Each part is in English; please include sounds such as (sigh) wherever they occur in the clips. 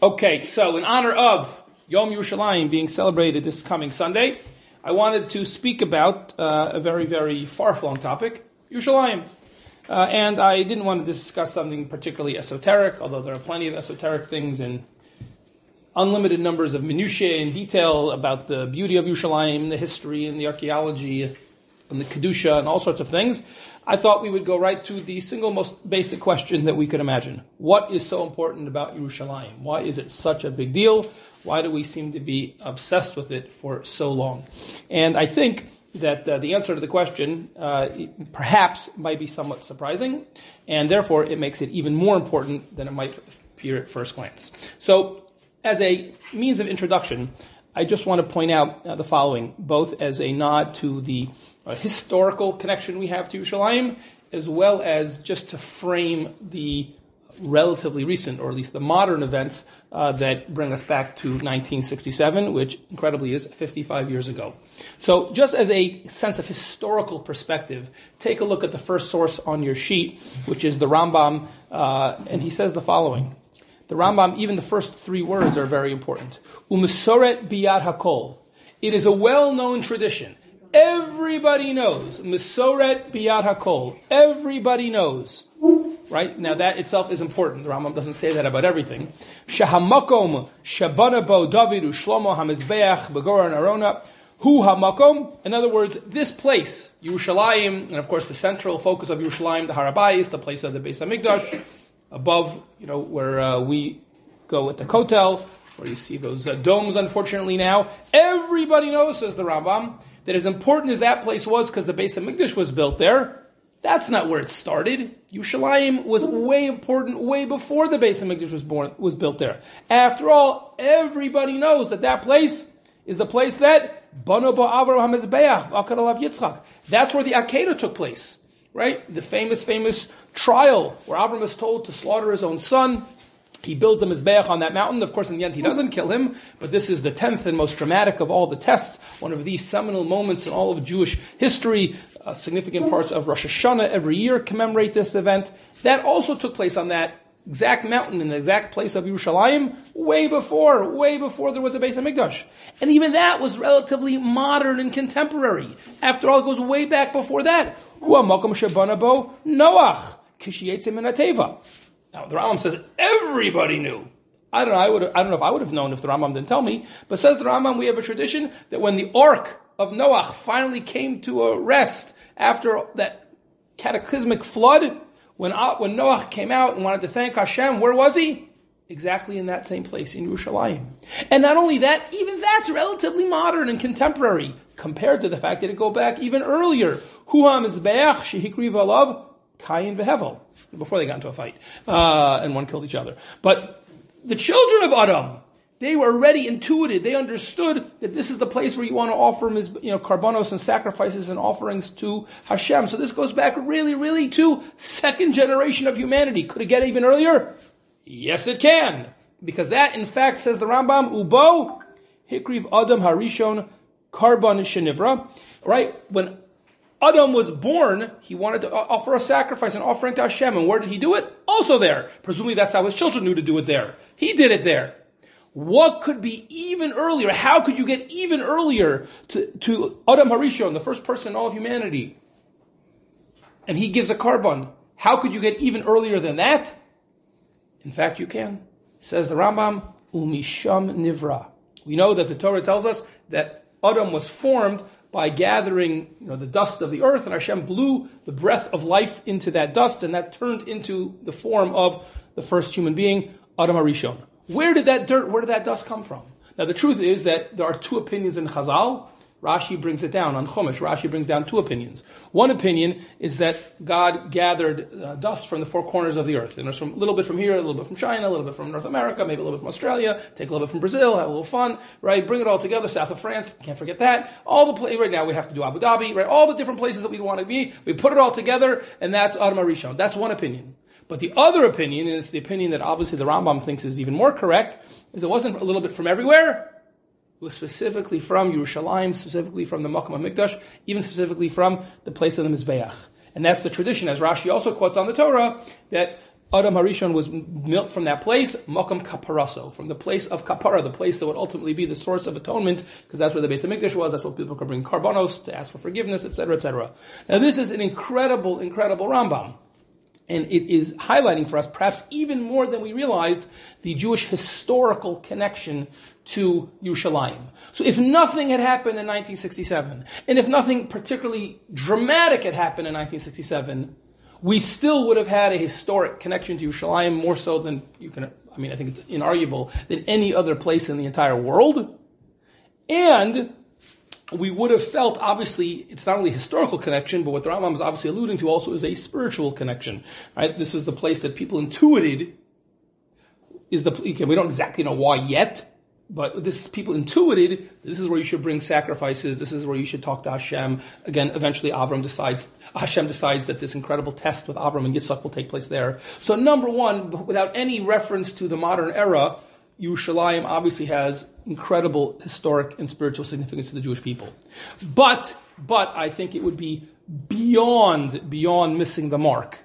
Okay, so in honor of Yom Yerushalayim being celebrated this coming Sunday, I wanted to speak about uh, a very, very far-flung topic, Yerushalayim. Uh, and I didn't want to discuss something particularly esoteric, although there are plenty of esoteric things and unlimited numbers of minutiae and detail about the beauty of Yerushalayim, the history and the archaeology and the Kedusha and all sorts of things, I thought we would go right to the single most basic question that we could imagine. What is so important about Yerushalayim? Why is it such a big deal? Why do we seem to be obsessed with it for so long? And I think that uh, the answer to the question uh, perhaps might be somewhat surprising, and therefore it makes it even more important than it might appear at first glance. So, as a means of introduction, I just want to point out uh, the following, both as a nod to the uh, historical connection we have to Yerushalayim, as well as just to frame the relatively recent, or at least the modern events uh, that bring us back to 1967, which incredibly is 55 years ago. So, just as a sense of historical perspective, take a look at the first source on your sheet, which is the Rambam, uh, and he says the following the Rambam, even the first three words are very important. Umesoret biyad hakol. It is a well-known tradition. Everybody knows. Mesoret biyad hakol. Everybody knows. Right? Now that itself is important. The Rambam doesn't say that about everything. Shahamakom shabanabo David ushlomo hamizbeach begor arona. Hu hamakom. In other words, this place, Yerushalayim, and of course the central focus of Yerushalayim, the Harabais, the place of the Beis Hamikdash, above, you know, where uh, we go at the Kotel, where you see those uh, domes, unfortunately, now. Everybody knows, says the Rambam, that as important as that place was because the base of Hamikdash was built there, that's not where it started. Yerushalayim was way important way before the Beis Hamikdash was born was built there. After all, everybody knows that that place is the place that Bano Ba'avram HaMezbeach, Akad Yitzchak. That's where the Akedah took place right? The famous, famous trial where Avram is told to slaughter his own son. He builds a Mizbeach on that mountain. Of course, in the end, he doesn't kill him, but this is the tenth and most dramatic of all the tests, one of these seminal moments in all of Jewish history. Uh, significant parts of Rosh Hashanah every year commemorate this event. That also took place on that exact mountain in the exact place of Yerushalayim way before, way before there was a Beis Hamikdash. And even that was relatively modern and contemporary. After all, it goes way back before that. Noach, Now the Rambam says everybody knew. I don't know. I would. I don't know if I would have known if the Rambam didn't tell me. But says the Rambam, we have a tradition that when the Ark of Noach finally came to a rest after that cataclysmic flood, when when Noach came out and wanted to thank Hashem, where was he? Exactly in that same place in Yerushalayim. And not only that, even that's relatively modern and contemporary compared to the fact that it go back even earlier. Huam is alav Kayin vehevel. Before they got into a fight uh, and one killed each other, but the children of Adam, they were already intuited. They understood that this is the place where you want to offer you know, karbonos and sacrifices and offerings to Hashem. So this goes back really, really to second generation of humanity. Could it get even earlier? Yes, it can. Because that, in fact, says the Rambam, Ubo, Hikriv Adam Harishon Karban Shenivra, right? When Adam was born, he wanted to offer a sacrifice, an offering to Hashem. And where did he do it? Also there. Presumably that's how his children knew to do it there. He did it there. What could be even earlier? How could you get even earlier to, to Adam Harishon, the first person in all of humanity? And he gives a karban. How could you get even earlier than that? In fact, you can. Says the Rambam, Umisham Nivra. We know that the Torah tells us that Adam was formed by gathering you know, the dust of the earth, and Hashem blew the breath of life into that dust, and that turned into the form of the first human being, Adam Arishon. Where did that dirt, where did that dust come from? Now, the truth is that there are two opinions in Chazal. Rashi brings it down on Chumash. Rashi brings down two opinions. One opinion is that God gathered uh, dust from the four corners of the earth. And there's from, a little bit from here, a little bit from China, a little bit from North America, maybe a little bit from Australia, take a little bit from Brazil, have a little fun, right? Bring it all together, south of France, can't forget that. All the places, right now we have to do Abu Dhabi, right? All the different places that we want to be, we put it all together, and that's Adam Rishon. That's one opinion. But the other opinion is the opinion that obviously the Rambam thinks is even more correct, is it wasn't a little bit from everywhere, was specifically from Yerushalayim, specifically from the Makam Mikdash, even specifically from the place of the Mizbeach. And that's the tradition, as Rashi also quotes on the Torah, that Adam Harishon was built from that place, Makam Kaparaso, from the place of Kapara, the place that would ultimately be the source of atonement, because that's where the Beis HaMikdash was, that's what people could bring karbonos to ask for forgiveness, etc., etc. Now this is an incredible, incredible Rambam. And it is highlighting for us, perhaps even more than we realized, the Jewish historical connection to Yerushalayim. So if nothing had happened in 1967, and if nothing particularly dramatic had happened in 1967, we still would have had a historic connection to Yerushalayim more so than you can, I mean, I think it's inarguable, than any other place in the entire world. And we would have felt, obviously, it's not only historical connection, but what the Rambam is obviously alluding to also is a spiritual connection. Right? This was the place that people intuited is the, we don't exactly know why yet, but this people intuited this is where you should bring sacrifices. This is where you should talk to Hashem. Again, eventually Avram decides, Hashem decides that this incredible test with Avram and Yitzchak will take place there. So number one, without any reference to the modern era, Yerushalayim obviously has incredible historic and spiritual significance to the Jewish people. But, but I think it would be beyond, beyond missing the mark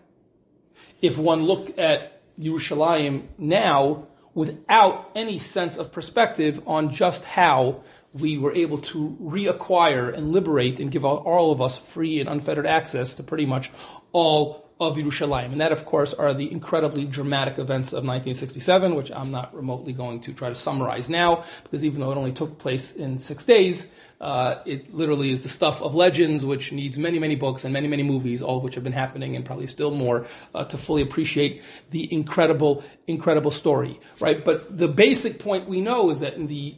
if one looked at Yerushalayim now without any sense of perspective on just how we were able to reacquire and liberate and give all of us free and unfettered access to pretty much all of Yerushalayim. And that, of course, are the incredibly dramatic events of 1967, which I'm not remotely going to try to summarize now, because even though it only took place in six days, uh, it literally is the stuff of legends, which needs many, many books and many, many movies, all of which have been happening and probably still more uh, to fully appreciate the incredible, incredible story, right? But the basic point we know is that in the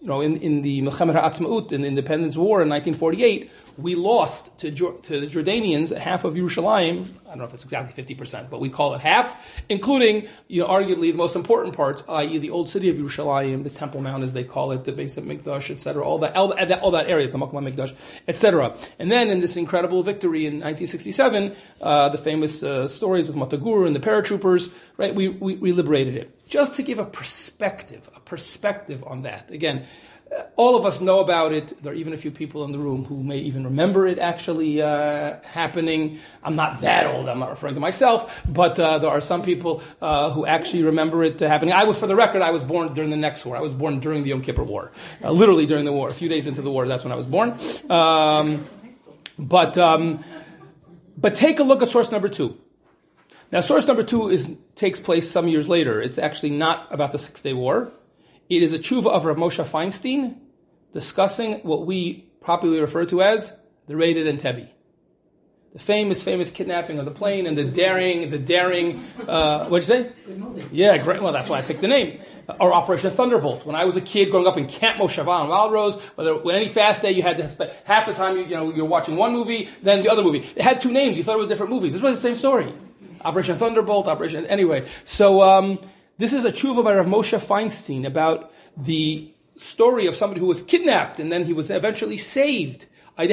you know, in, in the Milchemet HaAtzmaut, in the Independence War in 1948, we lost to, to the Jordanians half of Yerushalayim. I don't know if it's exactly 50%, but we call it half, including, you know, arguably the most important parts, i.e. the old city of Yerushalayim, the Temple Mount as they call it, the Beis HaMikdash, etc., all that, all that, all that area, the Makma Mikdash, etc. And then in this incredible victory in 1967, uh, the famous uh, stories with Motta Gur and the paratroopers, right, we, we, we liberated it. Just to give a perspective, a perspective on that. Again, all of us know about it. There are even a few people in the room who may even remember it actually uh, happening. I'm not that old. I'm not referring to myself, but uh, there are some people uh, who actually remember it happening. I was, for the record, I was born during the next war. I was born during the Yom Kippur War, uh, literally during the war. A few days into the war, that's when I was born. Um, but um, but take a look at source number two. Now, source number two is takes place some years later. It's actually not about the Six Day War. It is a tshuva of Rav Moshe Feinstein discussing what we popularly refer to as the raided Entebbe. The famous, famous kidnapping of the plane and the daring, the daring, uh, what'd you say? Yeah, great. Well, that's why I picked the name. or Operation Thunderbolt. When I was a kid growing up in Camp Moshava on Wild Rose, whether when any fast day you had to spend half the time you, you know you're watching one movie, then the other movie. It had two names. You thought it was different movies. This was the same story. Operation Thunderbolt, Operation anyway. So um, this is a tshuva by Rav Moshe Feinstein about the story of somebody who was kidnapped and then he was eventually saved. Right?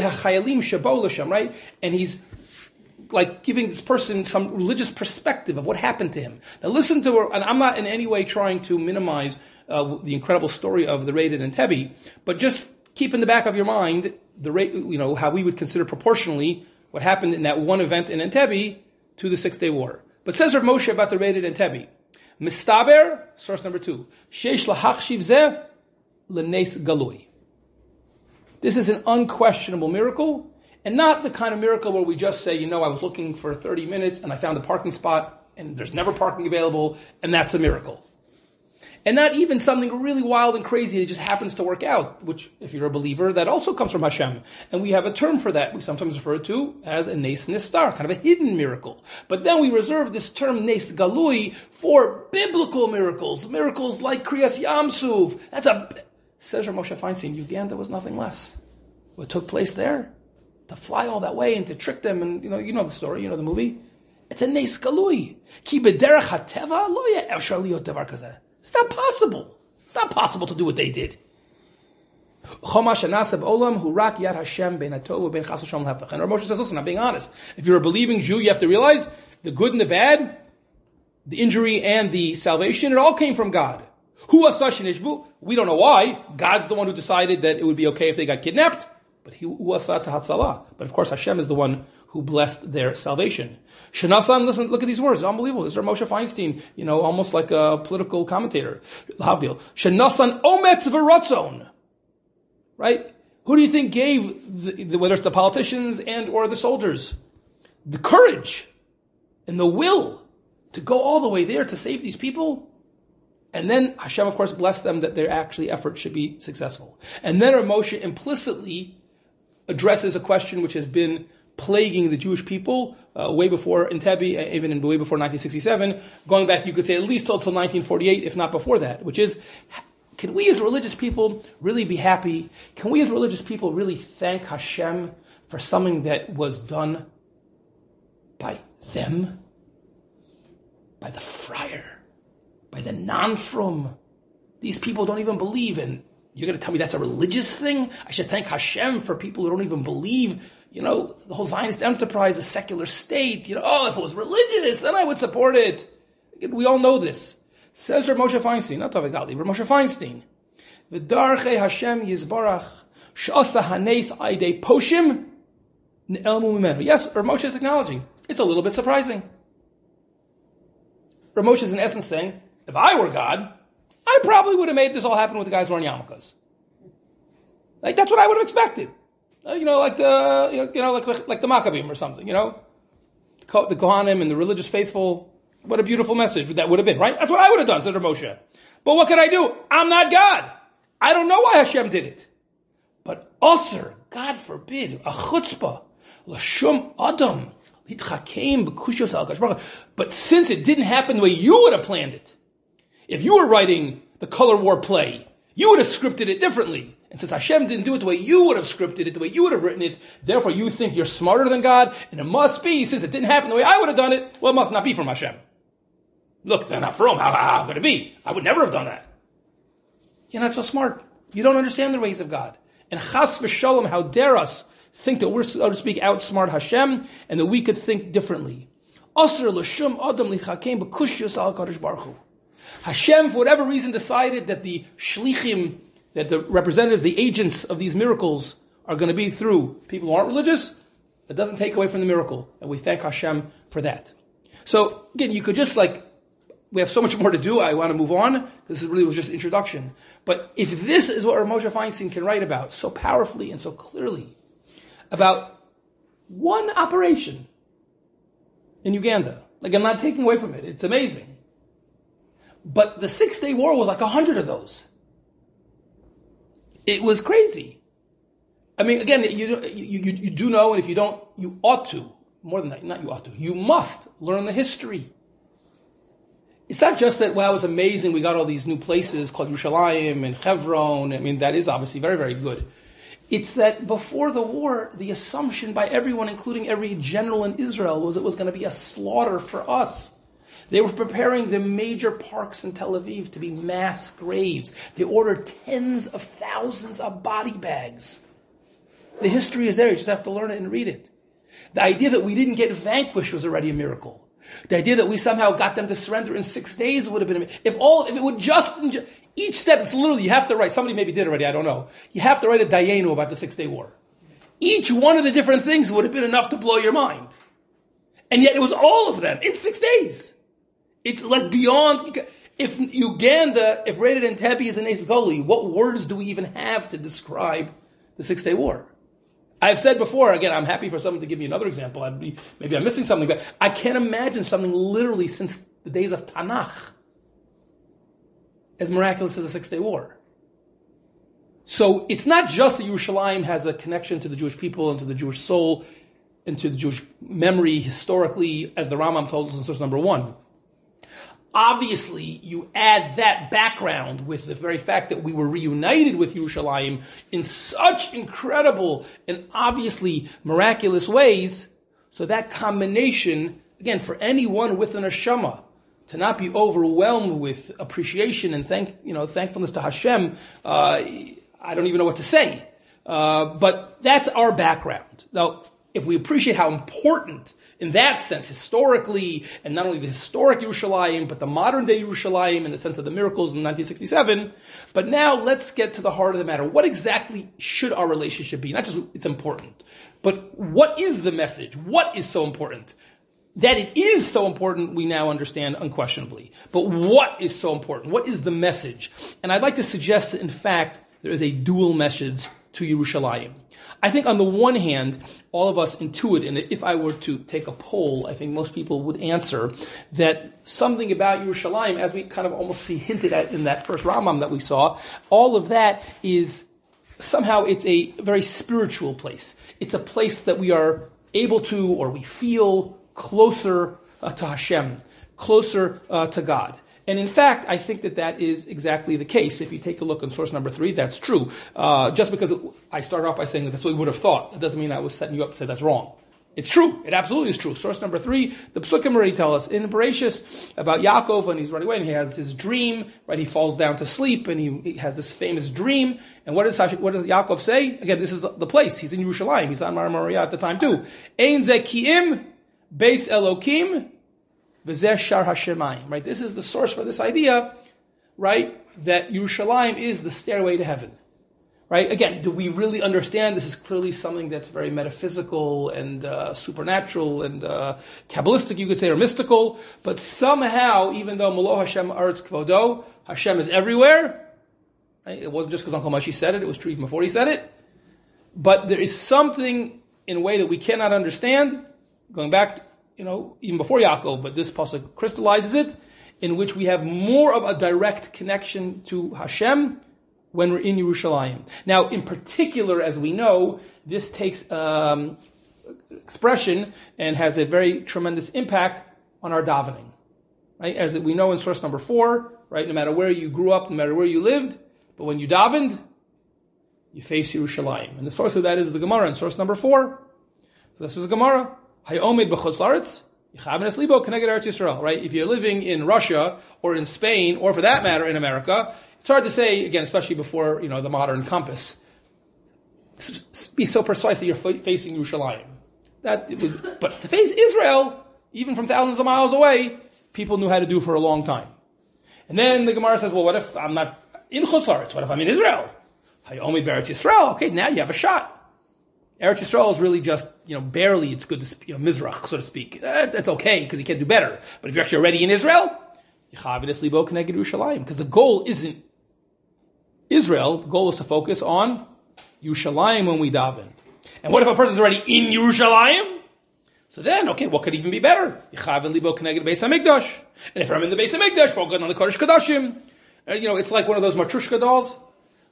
And he's like giving this person some religious perspective of what happened to him. Now listen to her, and I'm not in any way trying to minimize uh, the incredible story of the raid in Entebbe, but just keep in the back of your mind the rate, you know, how we would consider proportionally what happened in that one event in Entebbe to the Six Day War. But says Rav Moshe about the raid in Entebbe. Mistaber, source number two. Sheish lahachshiv zeh lenes galui. This is an unquestionable miracle, and not the kind of miracle where we just say, you know, I was looking for 30 minutes and I found a parking spot and there's never parking available, and that's a miracle and not even something really wild and crazy that just happens to work out, which, if you're a believer, that also comes from Hashem. And we have a term for that. We sometimes refer to as a nes nistar, kind of a hidden miracle. But then we reserve this term nes galui for biblical miracles, miracles like Kriyas Yam Suf. That's a, says Moshe Feinstein, Uganda was nothing less. What took place there? To fly all that way and to trick them, and you know, you know the story, you know the movie. It's a nes galui. Ki lo. It's not possible. It's not possible to do what they did. And Moshe says, listen, I'm being honest. If you're a believing Jew, you have to realize the good and the bad, the injury and the salvation, it all came from God. We don't know why. God's the one who decided that it would be okay if they got kidnapped. But he, but of course, Hashem is the one who blessed their salvation. Shanasan, listen, look at these words. Unbelievable. This is Moshe Feinstein, you know, almost like a political commentator. Havdil. Shanasan ometz v'ratzon. Right? Who do you think gave, the, the, whether it's the politicians and or the soldiers, the courage and the will to go all the way there to save these people? And then Hashem, of course, blessed them that their actually effort should be successful. And then Moshe implicitly addresses a question which has been plaguing the Jewish people uh, way before Entebbe, uh, even in way before 1967, going back, you could say at least till 1948, if not before that, which is, can we as religious people really be happy? Can we as religious people really thank Hashem for something that was done by them? By the friar? By the non-frum? These people don't even believe in you're going to tell me that's a religious thing? I should thank Hashem for people who don't even believe you know, the whole Zionist enterprise, a secular state. You know, oh, if it was religious, then I would support it. We all know this. Says Rav Moshe Feinstein, not Gali, Rav Moshe Feinstein. V'darche Hashem Yizbarach sh'asa hanes aidei poshim ne'elmu mimenu. Yes, Rav Moshe is acknowledging. It's a little bit surprising. Rav Moshe is in essence saying, if I were God, I probably would have made this all happen with the guys wearing yarmulkes. Like, that's what I would have expected. Uh, you know, like the you know, like like the Maccabim or something. You know, the Kohanim and the religious faithful. What a beautiful message that would have been, right? That's what I would have done, said Moshe. But what can I do? I'm not God. I don't know why Hashem did it. But Osir, God forbid, a chutzpah, lashum adam, but since it didn't happen the way you would have planned it, if you were writing the color war play, you would have scripted it differently. And since Hashem didn't do it the way you would have scripted it, the way you would have written it, therefore you think you're smarter than God, and it must be, since it didn't happen the way I would have done it, well, it must not be from Hashem. Look, they're not from. How, how, how could it be? I would never have done that. You're not so smart. You don't understand the ways of God. And chas v'shalom, how dare us think that we're, so to speak, outsmart Hashem, and that we could think differently. Hashem, for whatever reason, decided that the shlichim, that the representatives, the agents of these miracles are going to be through people who aren't religious, that doesn't take away from the miracle. And we thank Hashem for that. So again, you could just like, we have so much more to do. I want to move on. This really was just introduction. But if this is what Moshe Feinstein can write about so powerfully and so clearly about one operation in Uganda, like I'm not taking away from it. It's amazing. But the Six Day War was like a hundred of those. It was crazy. I mean, again, you, you, you, you do know, and if you don't, you ought to. More than that, not you ought to. You must learn the history. It's not just that, wow, it was amazing, we got all these new places called Yerushalayim and Hebron. I mean, that is obviously very, very good. It's that before the war, the assumption by everyone, including every general in Israel, was it was going to be a slaughter for us. They were preparing the major parks in Tel Aviv to be mass graves. They ordered tens of thousands of body bags. The history is there, you just have to learn it and read it. The idea that we didn't get vanquished was already a miracle. The idea that we somehow got them to surrender in six days would have been, if all, if it would just, each step, it's literally, you have to write, somebody maybe did already, I don't know. You have to write a Dayenu about the six day war. Each one of the different things would have been enough to blow your mind. And yet it was all of them in six days. It's like beyond. If Uganda, if rated Entebbe is a nes galui, what words do we even have to describe the Six Day War? I've said before, again, I'm happy for someone to give me another example. I'd be, maybe I'm missing something, but I can't imagine something literally since the days of Tanakh as miraculous as the Six Day War. So it's not just that Yerushalayim has a connection to the Jewish people and to the Jewish soul and to the Jewish memory historically, as the Rambam told us in source number one. Obviously, you add that background with the very fact that we were reunited with Yerushalayim in such incredible and obviously miraculous ways. So that combination, again, for anyone with an neshama, to not be overwhelmed with appreciation and thank, you know, thankfulness to Hashem, uh, I don't even know what to say. Uh, but that's our background. Now, if we appreciate how important, in that sense, historically, and not only the historic Yerushalayim, but the modern day Yerushalayim in the sense of the miracles in 1967. But now let's get to the heart of the matter. What exactly should our relationship be? Not just it's important, but what is the message? What is so important? That it is so important, we now understand unquestionably. But what is so important? What is the message? And I'd like to suggest that, in fact, there is a dual message to Yerushalayim. I think on the one hand, all of us intuit, and if I were to take a poll, I think most people would answer that something about Yerushalayim, as we kind of almost see hinted at in that first Rambam that we saw, all of that is somehow it's a very spiritual place. It's a place that we are able to or we feel closer uh, to Hashem, closer uh, to God. And in fact, I think that that is exactly the case. If you take a look on source number three, that's true. Uh, just because I started off by saying that that's what we would have thought, it doesn't mean I was setting you up to say that's wrong. It's true. It absolutely is true. Source number three, the Psukim already tell us in Bereshis about Yaakov and he's running away and he has this dream, right? He falls down to sleep and he, he has this famous dream. And what does, what does Yaakov say? Again, this is the place. He's in Yerushalayim. He's on Har Moriah at the time too. Ein zekiim, beis Elokim, Shar right? This is the source for this idea, right? That Yerushalayim is the stairway to heaven. Right? Again, do we really understand this is clearly something that's very metaphysical and uh, supernatural and uh, Kabbalistic, you could say, or mystical, but somehow, even though Molo Hashem Aretz Kvodo, Hashem is everywhere, right? it wasn't just because Uncle Mashi said it, it was true even before he said it, but there is something in a way that we cannot understand, going back you know, even before Yaakov, but this pasuk crystallizes it, in which we have more of a direct connection to Hashem when we're in Yerushalayim. Now, in particular, as we know, this takes um, expression and has a very tremendous impact on our davening. Right? As we know in source number four, right? No matter where you grew up, no matter where you lived, but when you davened, you face Yerushalayim. And the source of that is the Gemara in source number four. So this is the Gemara. Hayomid b'chutz right? If you're living in Russia or in Spain or for that matter in America, it's hard to say again, especially before you know the modern compass. Be so precise that you're facing Yerushalayim. That would, but to face Israel, even from thousands of miles away, people knew how to do for a long time. And then the Gemara says, well, what if I'm not in Chutz What if I'm in Israel? Hayomid Beretz Yisrael. Okay, now you have a shot. Eretz Yisrael is really just, you know, barely it's good to, you know, Mizrach, so to speak. that's okay, because you can't do better. But if you're actually already in Israel, because the goal isn't Israel, the goal is to focus on Yerushalayim when we daven. And what if a person's already in Yerushalayim? So then, okay, what could even be better? And Libo connected Beis Hamikdash. And if I'm in the Beis HaMikdash, focus on the Kodesh Kodashim. Uh, you know, it's like one of those Matryoshka dolls.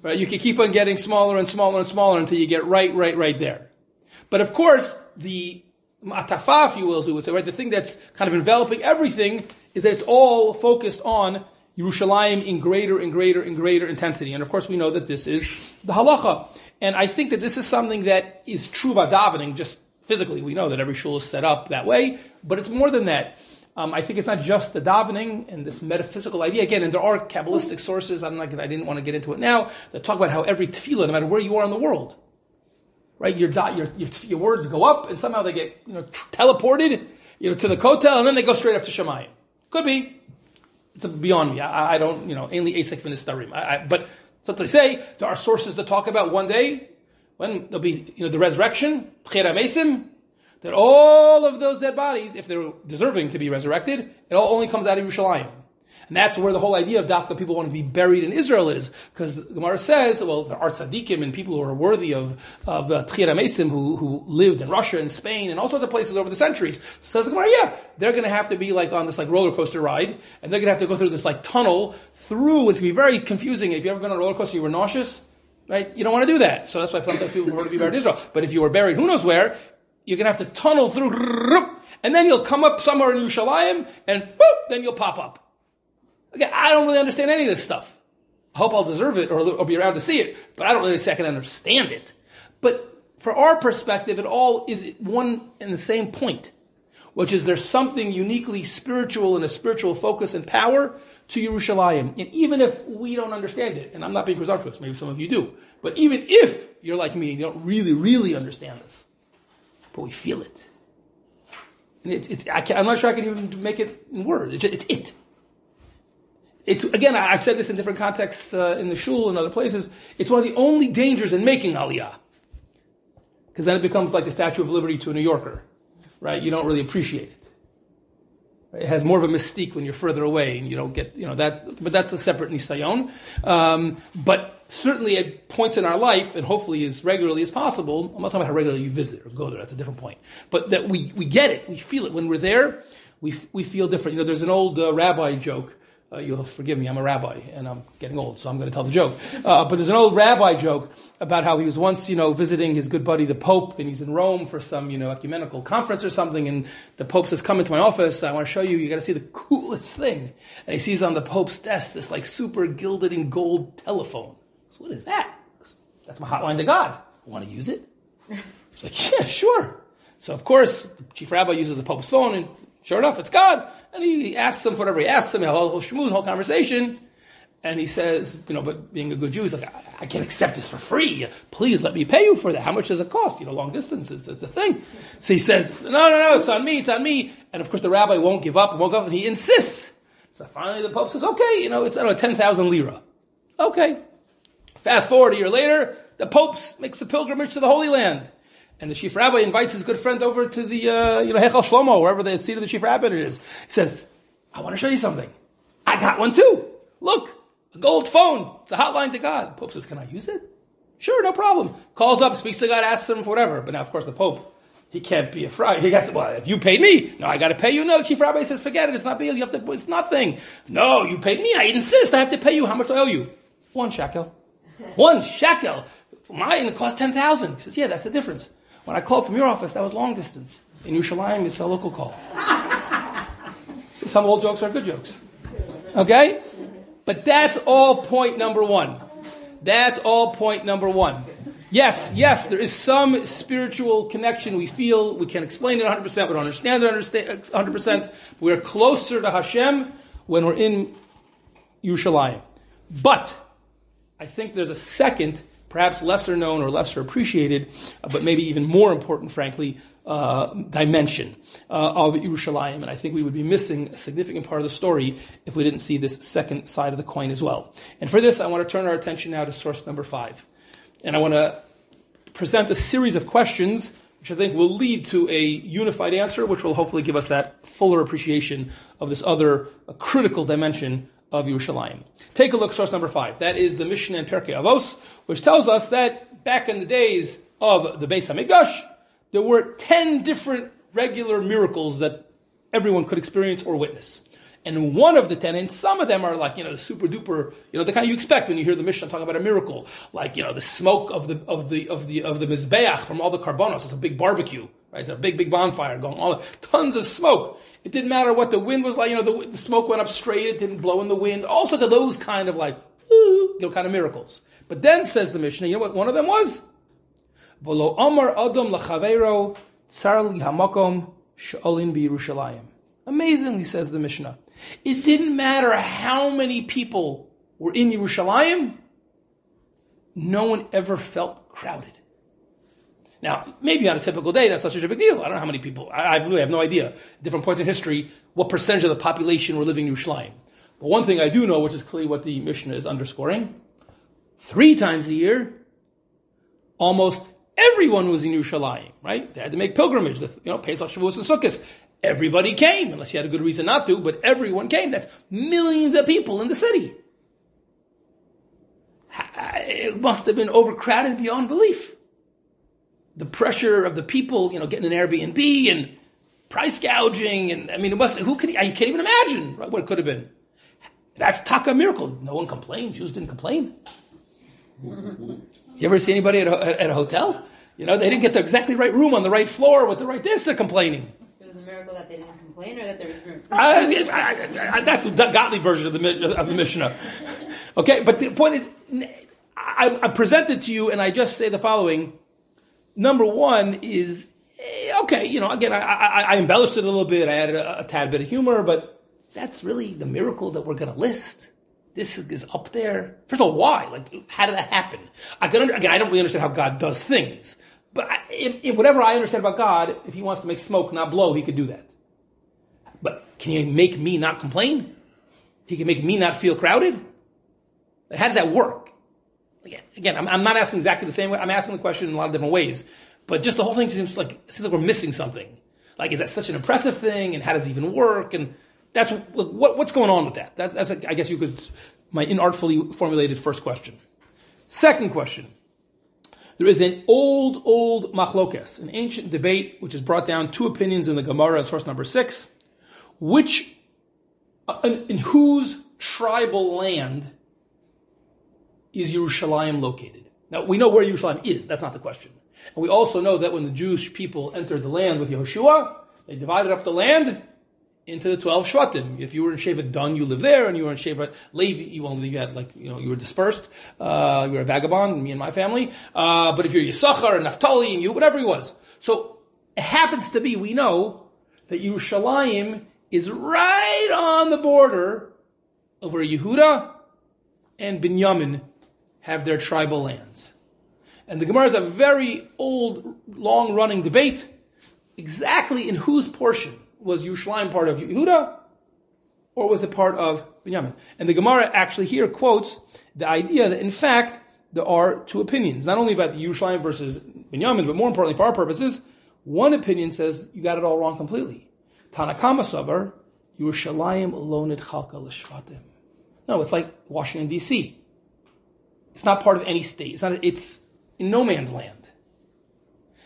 Right? You can keep on getting smaller and smaller and smaller until you get right, right, right there. But of course, the atafa, if you will, as we would say, right, the thing that's kind of enveloping everything is that it's all focused on Yerushalayim in greater and greater and greater intensity. And of course, we know that this is the halacha. And I think that this is something that is true about davening, just physically. We know that every shul is set up that way, but it's more than that. Um, I think it's not just the davening and this metaphysical idea. Again, and there are Kabbalistic sources, I'm not, I didn't want to get into it now, that talk about how every tefillah, no matter where you are in the world, right, your, your, your, your words go up and somehow they get, you know, teleported, you know, to the kotel and then they go straight up to Shemayim. Could be. It's beyond me. I, I don't, you know, only asik ministarim. But so they say, there are sources that talk about one day when there'll be, you know, the resurrection, tchera mesim, that all of those dead bodies, if they're deserving to be resurrected, it all only comes out of Yerushalayim. And that's where the whole idea of Dafka people wanting to be buried in Israel is, because Gemara says, well, there are tzaddikim and people who are worthy of of uh, Mesim who who lived in Russia and Spain and all sorts of places over the centuries. Says the Gemara, yeah, they're going to have to be like on this like roller coaster ride, and they're going to have to go through this like tunnel through. It's going to be very confusing. If you ever been on a roller coaster, you were nauseous. Right? You don't want to do that. So that's why sometimes people prefer to be buried in Israel. But if you were buried who knows where, you're going to have to tunnel through, and then you'll come up somewhere in Yerushalayim, and then you'll pop up. Again, I don't really understand any of this stuff. I hope I'll deserve it or, or be around to see it, but I don't really can understand it. But for our perspective, it all is one and the same point, which is there's something uniquely spiritual and a spiritual focus and power to Yerushalayim. And even if we don't understand it, and I'm not being presumptuous, maybe some of you do, but even if you're like me and you don't really, really understand this, but we feel it. And I am not sure I can even make it in words. It's, it's it. It's again, I've said this in different contexts uh, in the shul and other places. It's one of the only dangers in making aliyah, because then it becomes like the Statue of Liberty to a New Yorker, right? You don't really appreciate it. It has more of a mystique when you're further away and you don't get, you know, that, but that's a separate nisayon. Um, but certainly at points in our life, and hopefully as regularly as possible, I'm not talking about how regularly you visit or go there, that's a different point. But that we, we get it, we feel it. When we're there, we, we feel different. You know, there's an old uh, rabbi joke uh, you'll forgive me, I'm a rabbi and I'm getting old, so I'm going to tell the joke. Uh, but there's an old rabbi joke about how he was once, you know, visiting his good buddy, the Pope, and he's in Rome for some, you know, ecumenical conference or something. And the Pope says, Come into my office. I want to show you, you got to see the coolest thing. And he sees on the Pope's desk this like super gilded in gold telephone. So, what is that? That's my hotline to God. Want to use it? He's like, Yeah, sure. So, of course, the chief rabbi uses the Pope's phone and Sure enough, it's God. And he asks him for whatever he asks him, a whole, whole shmooze, whole conversation. And he says, you know, but being a good Jew, he's like, I, I, can't accept this for free. Please let me pay you for that. How much does it cost? You know, long distance, it's, it's a thing. So he says, no, no, no, it's on me, it's on me. And of course, the rabbi won't give up, won't go, and he insists. So finally, the Pope says, okay, you know, it's, I don't know, 10,000 lira. Okay. Fast forward a year later, the Pope makes a pilgrimage to the Holy Land. And the chief rabbi invites his good friend over to the, uh, you know, Hechel Shlomo, wherever the seat of the chief rabbi is. He says, I want to show you something. I got one too. Look, a gold phone. It's a hotline to God. Pope says, can I use it? Sure, no problem. Calls up, speaks to God, asks him for whatever. But now, of course, the Pope, he can't be a friar. He has, well, if you paid me, no, I got to pay you. No, the chief rabbi says, forget it. It's not big. You have to, it's nothing. No, you paid me. I insist. I have to pay you. How much do I owe you? One shekel. One shekel. Mine it cost 10,000. He says, yeah, that's the difference. When I called from your office, that was long distance. In Yerushalayim, it's a local call. (laughs) Some old jokes are good jokes. Okay? But that's all point number one. That's all point number one. Yes, yes, there is some spiritual connection we feel. We can't explain it 100%, we don't understand it 100%. We're closer to Hashem when we're in Yerushalayim. But I think there's a second perhaps lesser known or lesser appreciated, uh, but maybe even more important, frankly, uh, dimension uh, of Yerushalayim. And I think we would be missing a significant part of the story if we didn't see this second side of the coin as well. And for this, I want to turn our attention now to source number five. And I want to present a series of questions which I think will lead to a unified answer, which will hopefully give us that fuller appreciation of this other uh, critical dimension of Yerushalayim. Take a look, source number five. That is the Mishnah in Pirkei Avos, which tells us that back in the days of the Beis Hamikdash, there were ten different regular miracles that everyone could experience or witness. And one of the ten, and some of them are like, you know, the super duper, you know, the kind you expect when you hear the Mishnah talk about a miracle. Like, you know, the smoke of the, of the, of the, of the Mizbeach from all the karbonos, It's a big barbecue, right? It's a big, big bonfire going all, tons of smoke. It didn't matter what the wind was like, you know, the, the smoke went up straight, it didn't blow in the wind. All sorts of those kind of like, you know, kind of miracles. But then says the Mishnah, you know what one of them was? Adam Hamakom. Amazingly, says the Mishnah. It didn't matter how many people were in Yerushalayim, no one ever felt crowded. Now, maybe on a typical day, that's not such a big deal. I don't know how many people. I, I really have no idea. At different points in history, what percentage of the population were living in Yerushalayim. But one thing I do know, which is clearly what the Mishnah is underscoring, three times a year, almost everyone was in Yerushalayim, right? They had to make pilgrimage, you know, Pesach, Shavuos, and Sukkot. Everybody came, unless you had a good reason not to, but everyone came. That's millions of people in the city. It must have been overcrowded beyond belief. The pressure of the people, you know, getting an Airbnb and price gouging, and I mean, it must. Who could? You can't even imagine right, what it could have been. That's taka miracle. No one complained. Jews didn't complain. You ever see anybody at a, at a hotel? You know, they didn't get the exactly right room on the right floor with the right this. They're complaining It was a miracle that they didn't complain or that there was room? I, I, I, that's the godly version of the, of the Mishnah. Okay, but the point is, I, I presented to you and I just say the following. Number one is, eh, okay, you know, again, I, I, I embellished it a little bit. I added a, a tad bit of humor, but that's really the miracle that we're going to list this is up there. First of all, why? Like, how did that happen? I can under, again, I don't really understand how God does things, But I, in, in whatever I understand about God, if He wants to make smoke not blow, He could do that. But can He make me not complain? He can make me not feel crowded. How did that work? Again, I'm, I'm not asking exactly the same way. I'm asking the question in a lot of different ways. But just the whole thing seems like seems like we're missing something. Like, is that such an impressive thing? And how does it even work? And that's what, what's going on with that. That's, that's a, I guess you could my inartfully formulated first question. Second question. There is an old, old machlokes, an ancient debate, which has brought down two opinions in the Gemara, source number six, which, uh, in, in whose tribal land is Yerushalayim located? Now, we know where Yerushalayim is. That's not the question. And we also know that when the Jewish people entered the land with Yehoshua, they divided up the land into the 12 Shvatim. If you were in Shevet Dan, you lived there, and you were in Shevet Levi, you, well, you had like, you know, you were dispersed. Uh, you were a vagabond, me and my family. Uh, but if you're Yisachar and Naphtali and you, whatever he was. So it happens to be, we know that Yerushalayim is right on the border where Yehuda and Binyamin have their tribal lands. And the Gemara is a very old, long running debate exactly in whose portion was Yerushalayim part of Yehuda or was it part of Binyamin? And the Gemara actually here quotes the idea that in fact there are two opinions, not only about the Yerushalayim versus Binyamin, but more importantly for our purposes, one opinion says you got it all wrong completely. Tanakama Savar, Yerushalayim lonit chalka l'shvatim. No, it's like Washington D.C. It's not part of any state. It's not. It's in no man's land.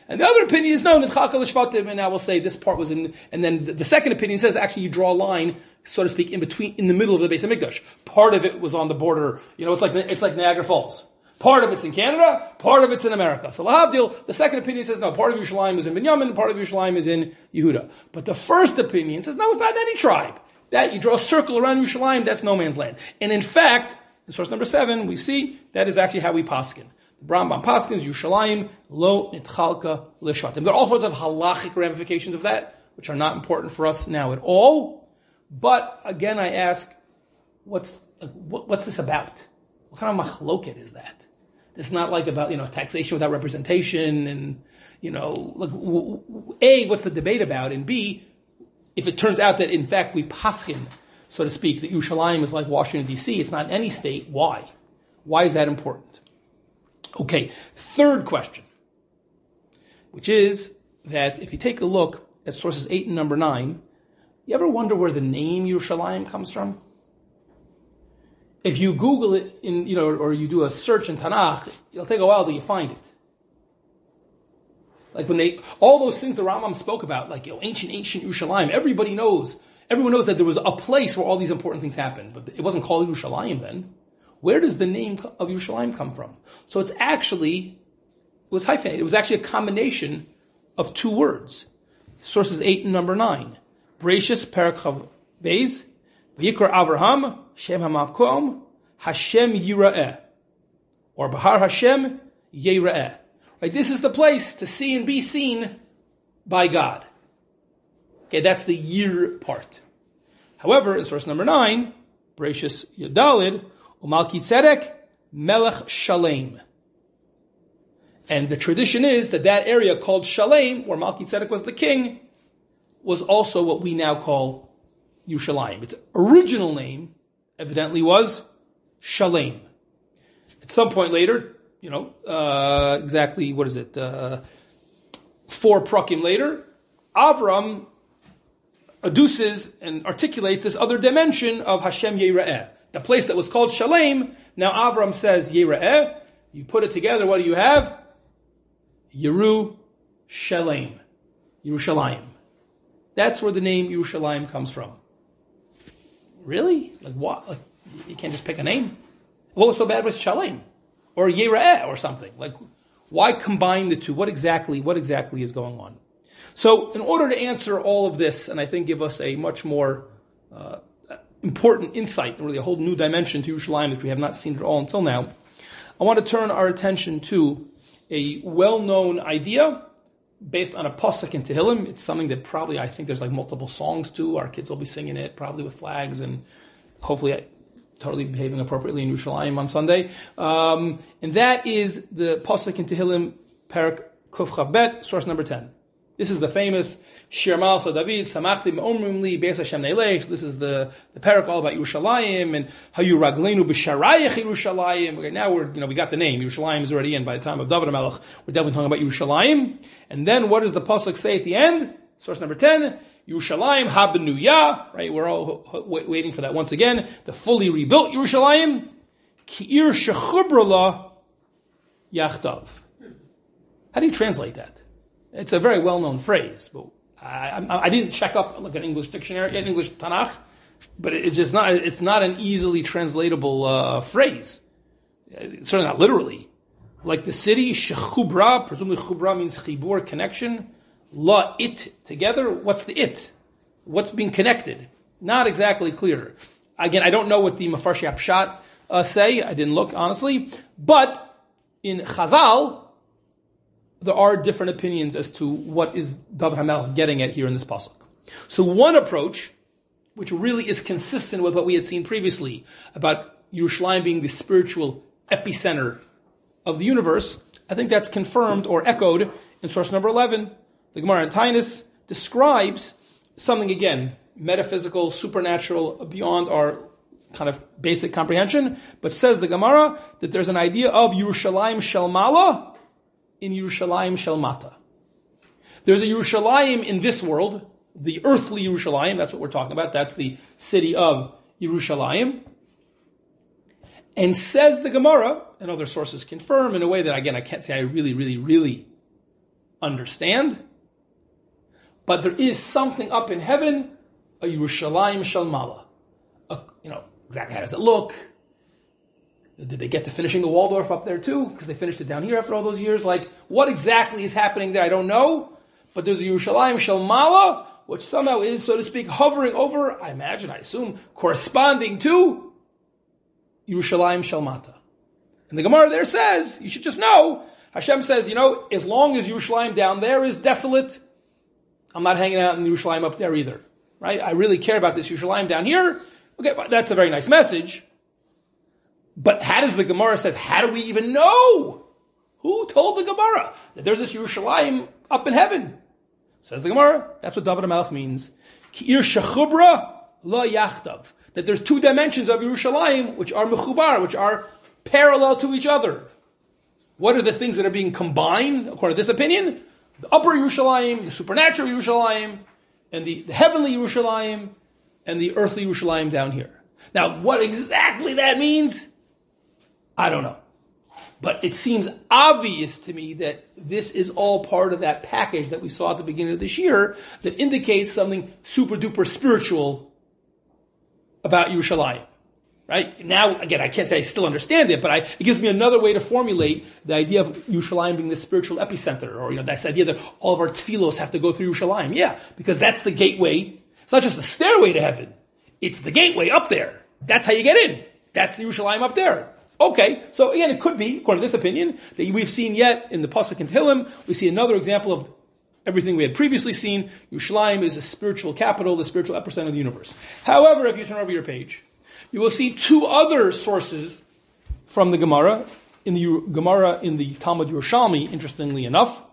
And the other opinion is no, Nidchaka l'shvatim, and I will say this part was in, and then the, the, second opinion says actually you draw a line, so to speak, in between, in the middle of the Beis HaMikdash. Part of it was on the border, you know, it's like, it's like Niagara Falls. Part of it's in Canada, part of it's in America. So Lahavdil, the second opinion says no, part of Yerushalayim is in Binyamin, part of Yerushalayim is in Yehuda. But the first opinion says no, it's not in any tribe. That you draw a circle around Yerushalayim, that's no man's land. And in fact, in source number seven, we see that is actually how we paskin. The Rambam Paskins, Yushalayim, Lo Nitchalka Lishvatim. There are all sorts of halachic ramifications of that, which are not important for us now at all. But again, I ask, what's, what's this about? What kind of machloket is that? It's not like about, you know, taxation without representation and, you know, like, A, what's the debate about? And B, if it turns out that in fact we paskin, so to speak, that Yerushalayim is like Washington D.C., it's not any state, why? Why is that important? Okay, third question, which is that if you take a look at sources 8 and number 9, you ever wonder where the name Yerushalayim comes from? If you Google it in, you know, or you do a search in Tanakh, it'll take a while till you find it. Like when they, all those things the Rambam spoke about, like you know, ancient, ancient Yerushalayim, everybody knows, everyone knows that there was a place where all these important things happened, but it wasn't called Yerushalayim then. Where does the name of Yerushalayim come from? So it's actually, it was hyphenated. It was actually a combination of two words. Sources 8 and number 9. Bereshis Perak Beis, V'yikra Avraham, Shem HaMakom, Hashem Yira'eh. Or Bahar Hashem Yira'eh. Right, this is the place to see and be seen by God. Okay, that's the year part. However, in source number 9, Bereshis Yadalid, Umalki Tzedek, Melech Shalem. And the tradition is that that area called Shalem, where Malki Tzedek was the king, was also what we now call Yerushalayim. Its original name, evidently, was Shalem. At some point later, you know, uh, exactly, what is it, uh, four prakim later, Avram adduces and articulates this other dimension of Hashem Yera'eh the place that was called Shalem, now Avram says Yira'eh. You put it together, what do you have? Yeru Shalem. Yerushalayim. That's where the name Yerushalayim comes from. Really? Like what? Like, you can't just pick a name? What was so bad with Shalem? Or Yira'eh or something? Like, why combine the two? What exactly, what exactly is going on? So, in order to answer all of this, and I think give us a much more uh, important insight, really a whole new dimension to Yerushalayim that we have not seen at all until now. I want to turn our attention to a well-known idea based on a pasuk in Tehillim. It's something that probably I think there's like multiple songs to. Our kids will be singing it, probably with flags, and hopefully I, totally behaving appropriately in Yerushalayim on Sunday. Um, and that is the pasuk in Tehillim, Parak Kuf Chav Bet, source number 10. This is the famous Shir Malsa David, Samachtim Omrim Li, Beis Hashem Neilech. This is the, the parak all about Yerushalayim and Hayu Raglenu B'Sharayach Yerushalayim. Okay, now we're, you know, we got the name. Yerushalayim is already in by the time of David HaMelech. We're definitely talking about Yerushalayim. And then what does the Pasuk say at the end? Source number 10. Yerushalayim Habenuya, right? We're all waiting for that once again. The fully rebuilt Yerushalayim. Ki'ir Shechubrala Yachtav. How do you translate that? It's a very well-known phrase, but I, I, I, didn't check up like an English dictionary, an English Tanakh, but it's just not. It's not an easily translatable uh, phrase. It's certainly not literally. Like the city shechubra, presumably chubra means chibur connection. La it together. What's the it? What's being connected? Not exactly clear. Again, I don't know what the Mafarshi Apshat uh, say. I didn't look honestly, but in Chazal, there are different opinions as to what is David Hamelech getting at here in this pasuk. So one approach, which really is consistent with what we had seen previously about Yerushalayim being the spiritual epicenter of the universe, I think that's confirmed or echoed in source number 11. The Gemara in describes something again, metaphysical, supernatural, beyond our kind of basic comprehension, but says the Gemara that there's an idea of Yerushalayim Shalmala, in Yerushalayim Shalmata. There's a Yerushalayim in this world, the earthly Yerushalayim, that's what we're talking about, that's the city of Yerushalayim. And says the Gemara, and other sources confirm in a way that, again, I can't say I really, really, really understand. But there is something up in heaven, a Yerushalayim Shalmala. A, you know, exactly how does it look? Did they get to finishing the Waldorf up there too? Because they finished it down here after all those years. Like, what exactly is happening there? I don't know. But there's a Yerushalayim Shalmala, which somehow is, so to speak, hovering over, I imagine, I assume, corresponding to Yerushalayim Shalmata. And the Gemara there says, you should just know, Hashem says, you know, as long as Yerushalayim down there is desolate, I'm not hanging out in Yerushalayim up there either. Right? I really care about this Yerushalayim down here. Okay, that's a very nice message. But how does the Gemara says, how do we even know? Who told the Gemara that there's this Yerushalayim up in heaven? Says the Gemara, that's what David HaMelech means. Ki'ir shachubra la yachtav. That there's two dimensions of Yerushalayim which are mechubar, which are parallel to each other. What are the things that are being combined, according to this opinion? The upper Yerushalayim, the supernatural Yerushalayim, and the, the heavenly Yerushalayim, and the earthly Yerushalayim down here. Now, what exactly that means, I don't know. But it seems obvious to me that this is all part of that package that we saw at the beginning of this year that indicates something super duper spiritual about Yerushalayim. Right? Now, again, I can't say I still understand it, but I, it gives me another way to formulate the idea of Yerushalayim being the spiritual epicenter, or, you know, this idea that all of our tefillos have to go through Yerushalayim. Yeah, because that's the gateway. It's not just the stairway to heaven. It's the gateway up there. That's how you get in. That's the Yerushalayim up there. Okay, so again, it could be, according to this opinion, that we've seen yet in the Pasuk and Tehillim, we see another example of everything we had previously seen. Yerushalayim is a spiritual capital, the spiritual epicenter of the universe. However, if you turn over your page, you will see two other sources from the Gemara, in the Gemara in the Talmud Yerushalmi, interestingly enough,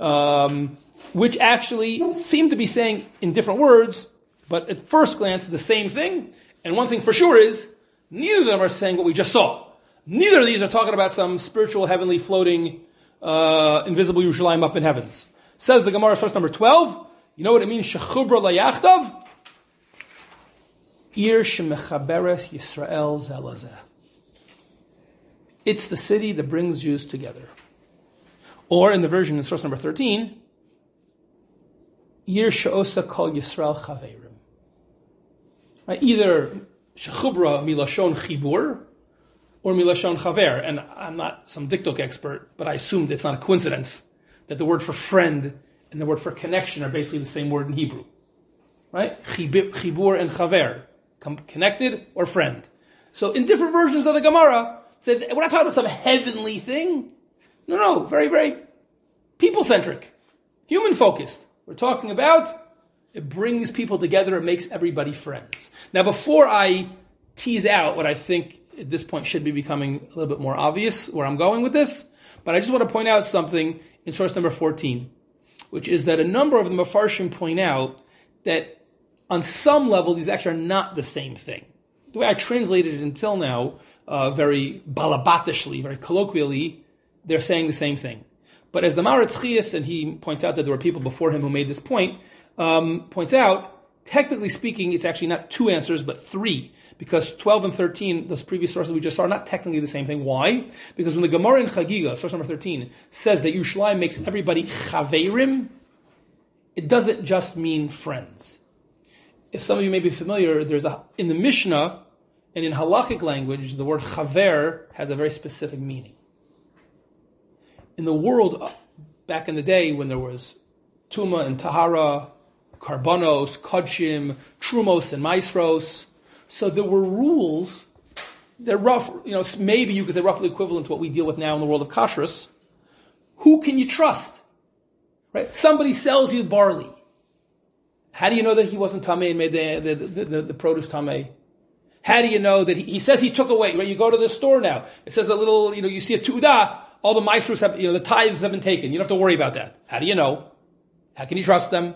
um, which actually seem to be saying in different words, but at first glance the same thing. And one thing for sure is, neither of them are saying what we just saw. Neither of these are talking about some spiritual, heavenly, floating, uh, invisible Yerushalayim up in heavens. Says the Gemara, source number 12. You know what it means? Shechubra layachtav? Ir shemechaberes Yisrael zelazeh. It's the city that brings Jews together. Or in the version in source number 13, Ir she'osa kol Yisrael chaverim. Right? Either shechubra milashon chibur, or milashon chaver. And I'm not some dikduk expert, but I assumed it's not a coincidence that the word for friend and the word for connection are basically the same word in Hebrew. Right? Chibur and chaver. Connected or friend. So in different versions of the Gemara, said we're not talking about some heavenly thing. No, no, very, very people centric, human focused. We're talking about it brings people together, it makes everybody friends. Now, before I tease out what I think at this point should be becoming a little bit more obvious where I'm going with this. But I just want to point out something in source number 14, which is that a number of the Mefarshim point out that on some level, these actually are not the same thing. The way I translated it until now, uh, very balabatishly, very colloquially, they're saying the same thing. But as the Maharitz Chajes, and he points out that there were people before him who made this point, um, points out, technically speaking, it's actually not two answers, but three. Because 12 and 13, those previous sources we just saw, are not technically the same thing. Why? Because when the Gemara in Chagiga, source number 13, says that Yerushalayim makes everybody chaverim, it doesn't just mean friends. If some of you may be familiar, there's a, in the Mishnah, and in halachic language, the word chaver has a very specific meaning in the world uh, back in the day when there was Tuma and Tahara, Karbonos, Kodshim, Trumos and Maasros, so there were rules they're rough, you know, maybe you could say roughly equivalent to what we deal with now in the world of kashrus. Who can you trust? Right? Somebody sells you barley. How do you know that he wasn't tamei and made the, the, the, the, the produce tamei? How do you know that he, he, says he took away? Right? You go to the store now. It says a little, you know, you see a tuda all the maasros have, you know, the tithes have been taken. You don't have to worry about that. How do you know? How can you trust them?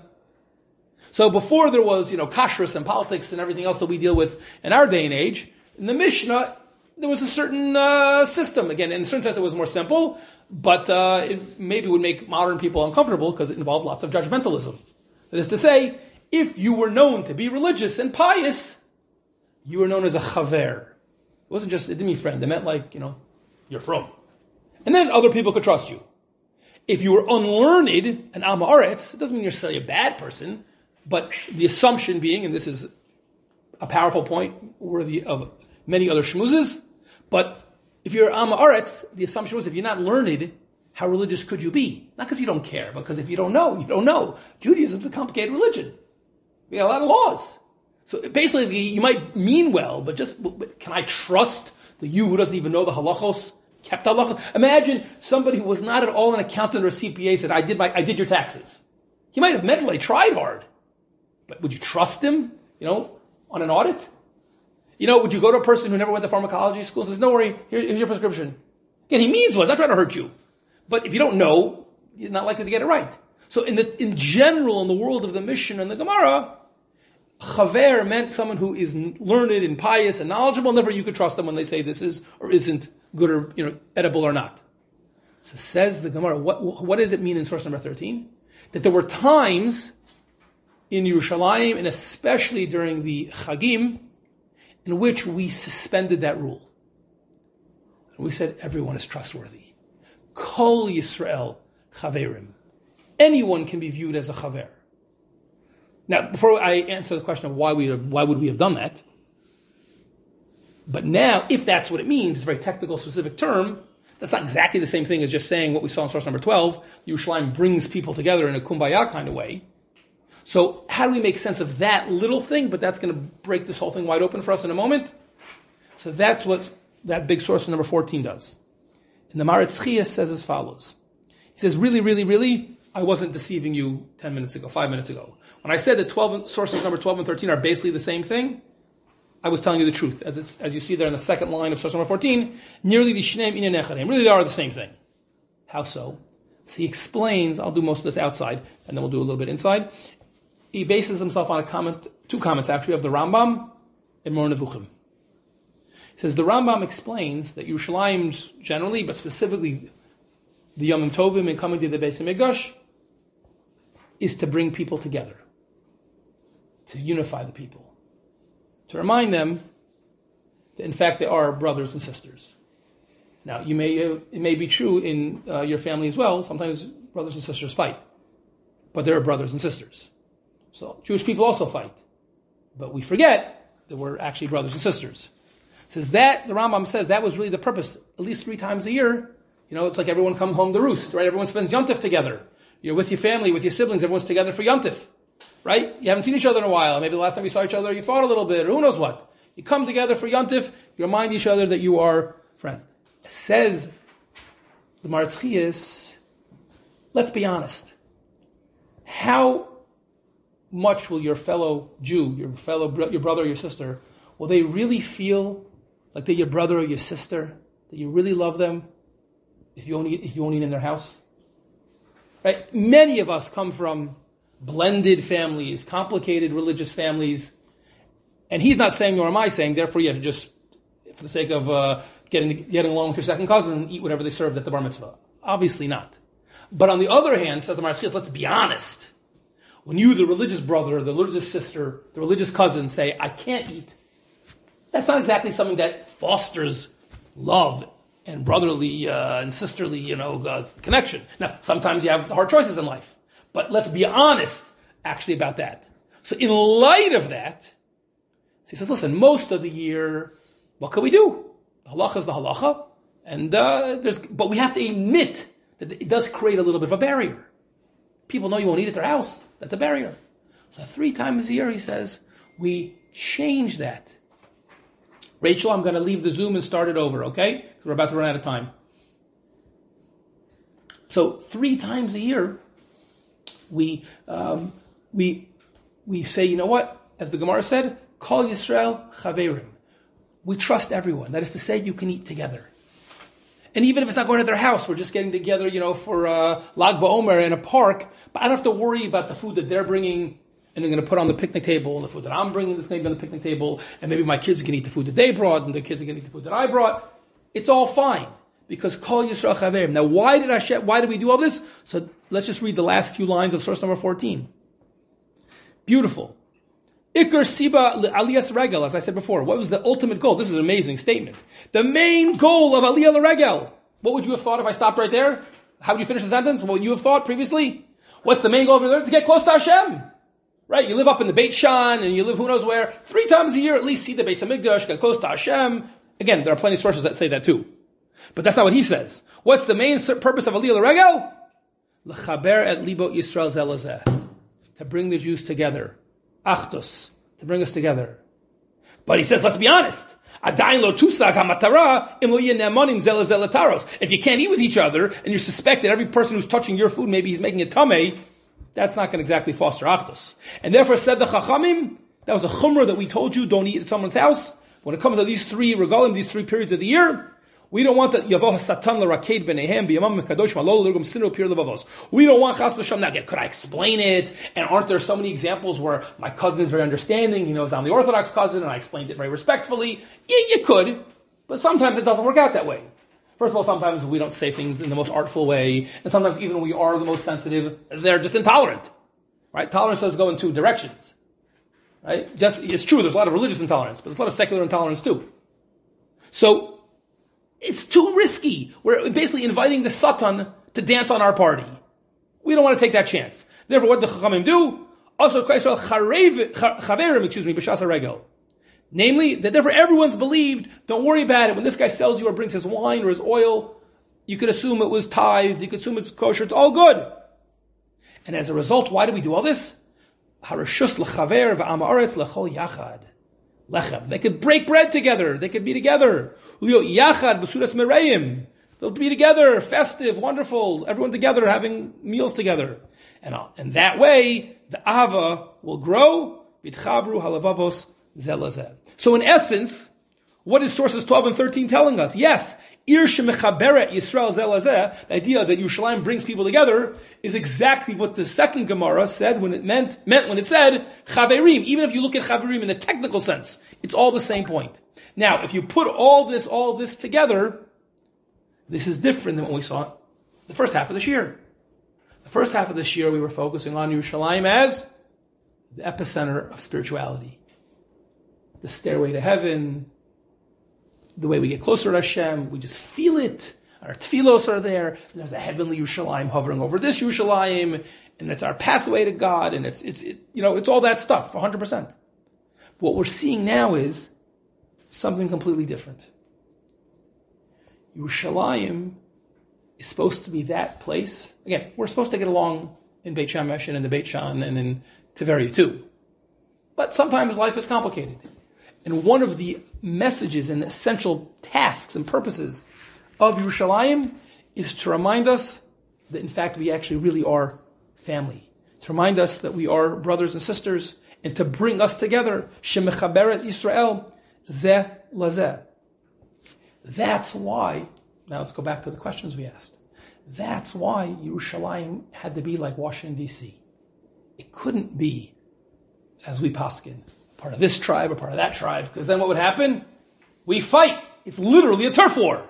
So before there was, you know, kashrus and politics and everything else that we deal with in our day and age, in the Mishnah, there was a certain uh, system. Again, in a certain sense, it was more simple, but uh, it maybe would make modern people uncomfortable because it involved lots of judgmentalism. That is to say, if you were known to be religious and pious, you were known as a chaver. It wasn't just, it didn't mean friend. It meant like, you know, you're frum. And then other people could trust you. If you were unlearned and amaretz, it doesn't mean you're necessarily a bad person, but the assumption being, and this is a powerful point worthy of many other shmuzes, but if you're amaretz, the assumption was if you're not learned, how religious could you be? Not because you don't care, but because if you don't know, you don't know. Judaism's a complicated religion. We got a lot of laws. So basically, you might mean well, but just, but can I trust the you who doesn't even know the halachos kept Allah. Imagine somebody who was not at all an accountant or a CPA said, I did my, I did your taxes. He might have meant well, he tried hard. But would you trust him, you know, on an audit? You know, would you go to a person who never went to pharmacology school and says, don't worry, here, here's your prescription. Again, he means well, not trying to hurt you. But if you don't know, you're not likely to get it right. So in the, in general, in the world of the Mishnah and the Gemara, chaver meant someone who is learned and pious and knowledgeable. Never you could trust them when they say this is or isn't good or you know edible or not. So says the Gemara. What what does it mean in source number thirteen? That there were times in Yerushalayim and especially during the Chagim in which we suspended that rule. And we said everyone is trustworthy. Kol Yisrael chaverim. Anyone can be viewed as a chaver. Now, before I answer the question of why we why would we have done that, but now, if that's what it means, it's a very technical, specific term. That's not exactly the same thing as just saying what we saw in source number 12. Yerushalayim brings people together in a kumbaya kind of way. So how do we make sense of that little thing? But that's going to break this whole thing wide open for us in a moment. So that's what that big source of number 14 does. And the Maharitz says as follows. He says, really, really, really, I wasn't deceiving you 10 minutes ago, 5 minutes ago. When I said that 12, sources number 12 and 13 are basically the same thing, I was telling you the truth. As, as you see there in the second line of source number 14, nearly the shneim in Really, they are the same thing. How so? So he explains, I'll do most of this outside, and then we'll do a little bit inside. He bases himself on a comment, two comments actually, of the Rambam and Moreh Nevuchim. He says the Rambam explains that Yerushalayim generally, but specifically the Yom Tovim and coming to the Beis Hamikdash, is to bring people together, to unify the people, to remind them that in fact they are brothers and sisters. Now, you may, it may be true in uh, your family as well. Sometimes brothers and sisters fight, but they're brothers and sisters. So Jewish people also fight, but we forget that we're actually brothers and sisters. says that the Rambam says that was really the purpose. At least three times a year, you know, it's like everyone comes home to roost, right? Everyone spends yontif together. You're with your family, with your siblings, everyone's together for Yontif. Right? You haven't seen each other in a while. Maybe the last time you saw each other, you fought a little bit, or who knows what. You come together for Yontif, you remind each other that you are friends. It says the Maharitz Chajes, let's be honest. How much will your fellow Jew, your fellow your brother, your sister, will they really feel like they're your brother or your sister, that you really love them, if you only if you only in their house? Right? Many of us come from blended families, complicated religious families, and he's not saying, nor am I saying, therefore you have to just, for the sake of uh, getting getting along with your second cousin, eat whatever they served at the bar mitzvah. Obviously not. But on the other hand, says the Maharal let's be honest. When you, the religious brother, the religious sister, the religious cousin, say, I can't eat, that's not exactly something that fosters love and brotherly uh, and sisterly, you know, uh, connection. Now, sometimes you have hard choices in life, but let's be honest, actually, about that. So, in light of that, so he says, listen, most of the year, what can we do? The halacha is the halacha, and uh, there's, but we have to admit that it does create a little bit of a barrier. People know you won't eat at their house. That's a barrier. So three times a year, he says, we change that. Rachel, I'm going to leave the Zoom and start it over, okay? Because we're about to run out of time. So three times a year, we um, we we say, you know what? As the Gemara said, "Call Yisrael chaverim." We trust everyone. That is to say, you can eat together. And even if it's not going to their house, we're just getting together, you know, for uh, Lag BaOmer in a park. But I don't have to worry about the food that they're bringing and they're going to put on the picnic table, the food that I'm bringing that's going to be on the picnic table, and maybe my kids can eat the food that they brought, and the kids are going to eat the food that I brought. It's all fine because Kol Yisrael Chaverim. Now, why did Hashem? Why did we do all this? So let's just read the last few lines of source number fourteen. Beautiful. Ikar Siba Aliyas Regel, as I said before. What was the ultimate goal? This is an amazing statement. The main goal of Aliyah Regel. What would you have thought if I stopped right there? How would you finish the sentence? What would you have thought previously? What's the main goal of To get close to Hashem. Right? You live up in the Beit Shan and you live who knows where. Three times a year at least see the Beis Hamikdash, get close to Hashem. Again, there are plenty of sources that say that too. But that's not what he says. What's the main purpose of Aliyah Regel? To bring the Jews together achdus, to bring us together. But he says, let's be honest. If you can't eat with each other and you suspect that every person who's touching your food, maybe he's making a tame, that's not going to exactly foster achdus. And therefore said the chachamim, that was a chumrah that we told you, don't eat at someone's house. When it comes to these three regalim, these three periods of the year, we don't want that Yavoh Satan l'raked b'nehem b'yamam mekadosh malol l'rgum sinur pir levavos. We don't want chas v'sham. Now, again, could I explain it? And aren't there so many examples where my cousin is very understanding? He knows I'm the Orthodox cousin, and I explained it very respectfully. Yeah, you could, but sometimes it doesn't work out that way. First of all, sometimes we don't say things in the most artful way, and sometimes even we are the most sensitive, they're just intolerant. Right? Tolerance does go in two directions. Right? Just it's true. There's a lot of religious intolerance, but there's a lot of secular intolerance too. So it's too risky. We're basically inviting the Satan to dance on our party. We don't want to take that chance. Therefore, what the Chachamim do? Also, chaverim, excuse me, b'shasa regel. Namely, that therefore everyone's believed, don't worry about it. When this guy sells you or brings his wine or his oil, you could assume it was tithed, you could assume it's kosher, it's all good. And as a result, why do we do all this? Harashus l'chaver v'amaretz l'chol yachad lechem. They could break bread together. They could be together. Yachad. They'll be together, festive, wonderful, everyone together having meals together. And, uh, and that way, the Ava will grow. Vitchabru halavavos zelazeh. So in essence, what is sources 12 and 13 telling us? Yes, Shemechaberet Yisrael the idea that Yerushalayim brings people together, is exactly what the second Gemara said when it meant, meant when it said chaverim. Even if you look at chaverim in the technical sense, it's all the same point. Now, if you put all this, all this together, this is different than what we saw the first half of this year. The first half of this year, we were focusing on Yerushalayim as the epicenter of spirituality, the stairway to heaven, the way we get closer to Hashem, we just feel it. Our tefillos are there, there's a heavenly Yerushalayim hovering over this Yerushalayim, and that's our pathway to God, and it's, it's, it, you know, it's all that stuff, 100%. What we're seeing now is something completely different. Yerushalayim is supposed to be that place. Again, we're supposed to get along in Beit Shemesh and in the Beit Shan and in Tiberia too. But sometimes life is complicated. And one of the messages and essential tasks and purposes of Yerushalayim is to remind us that in fact we actually really are family. To remind us that we are brothers and sisters and to bring us together. Shemechaberet Yisrael zeh lazeh. That's why, now let's go back to the questions we asked. That's why Yerushalayim had to be like Washington, D.C. It couldn't be, as we paskin, part of this tribe or part of that tribe, because then what would happen? We fight. It's literally a turf war.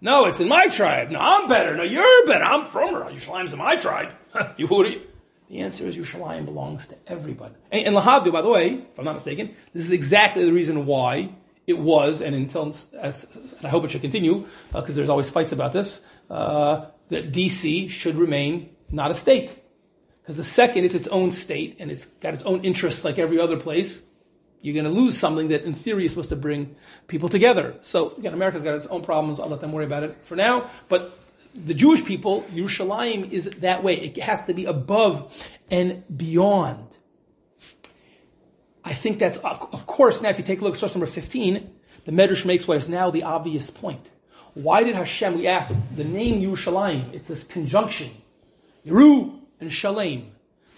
No, it's in my tribe. No, I'm better. No, you're better. I'm from her. Yerushalayim's in my tribe. (laughs) you, who are you? The answer is Yerushalayim belongs to everybody. And, and Lahavdu, by the way, if I'm not mistaken, this is exactly the reason why it was, and until as, and I hope it should continue, because uh, there's always fights about this, uh, that DC should remain not a state. Because the second is its own state and it's got its own interests like every other place, you're going to lose something that in theory is supposed to bring people together. So again, America's got its own problems. I'll let them worry about it for now. But the Jewish people, Yerushalayim is that way. It has to be above and beyond. I think that's, of course, now if you take a look at source number 15, the Medrash makes what is now the obvious point. Why did Hashem, we asked, the name Yerushalayim, it's this conjunction, Yeru and Shalem.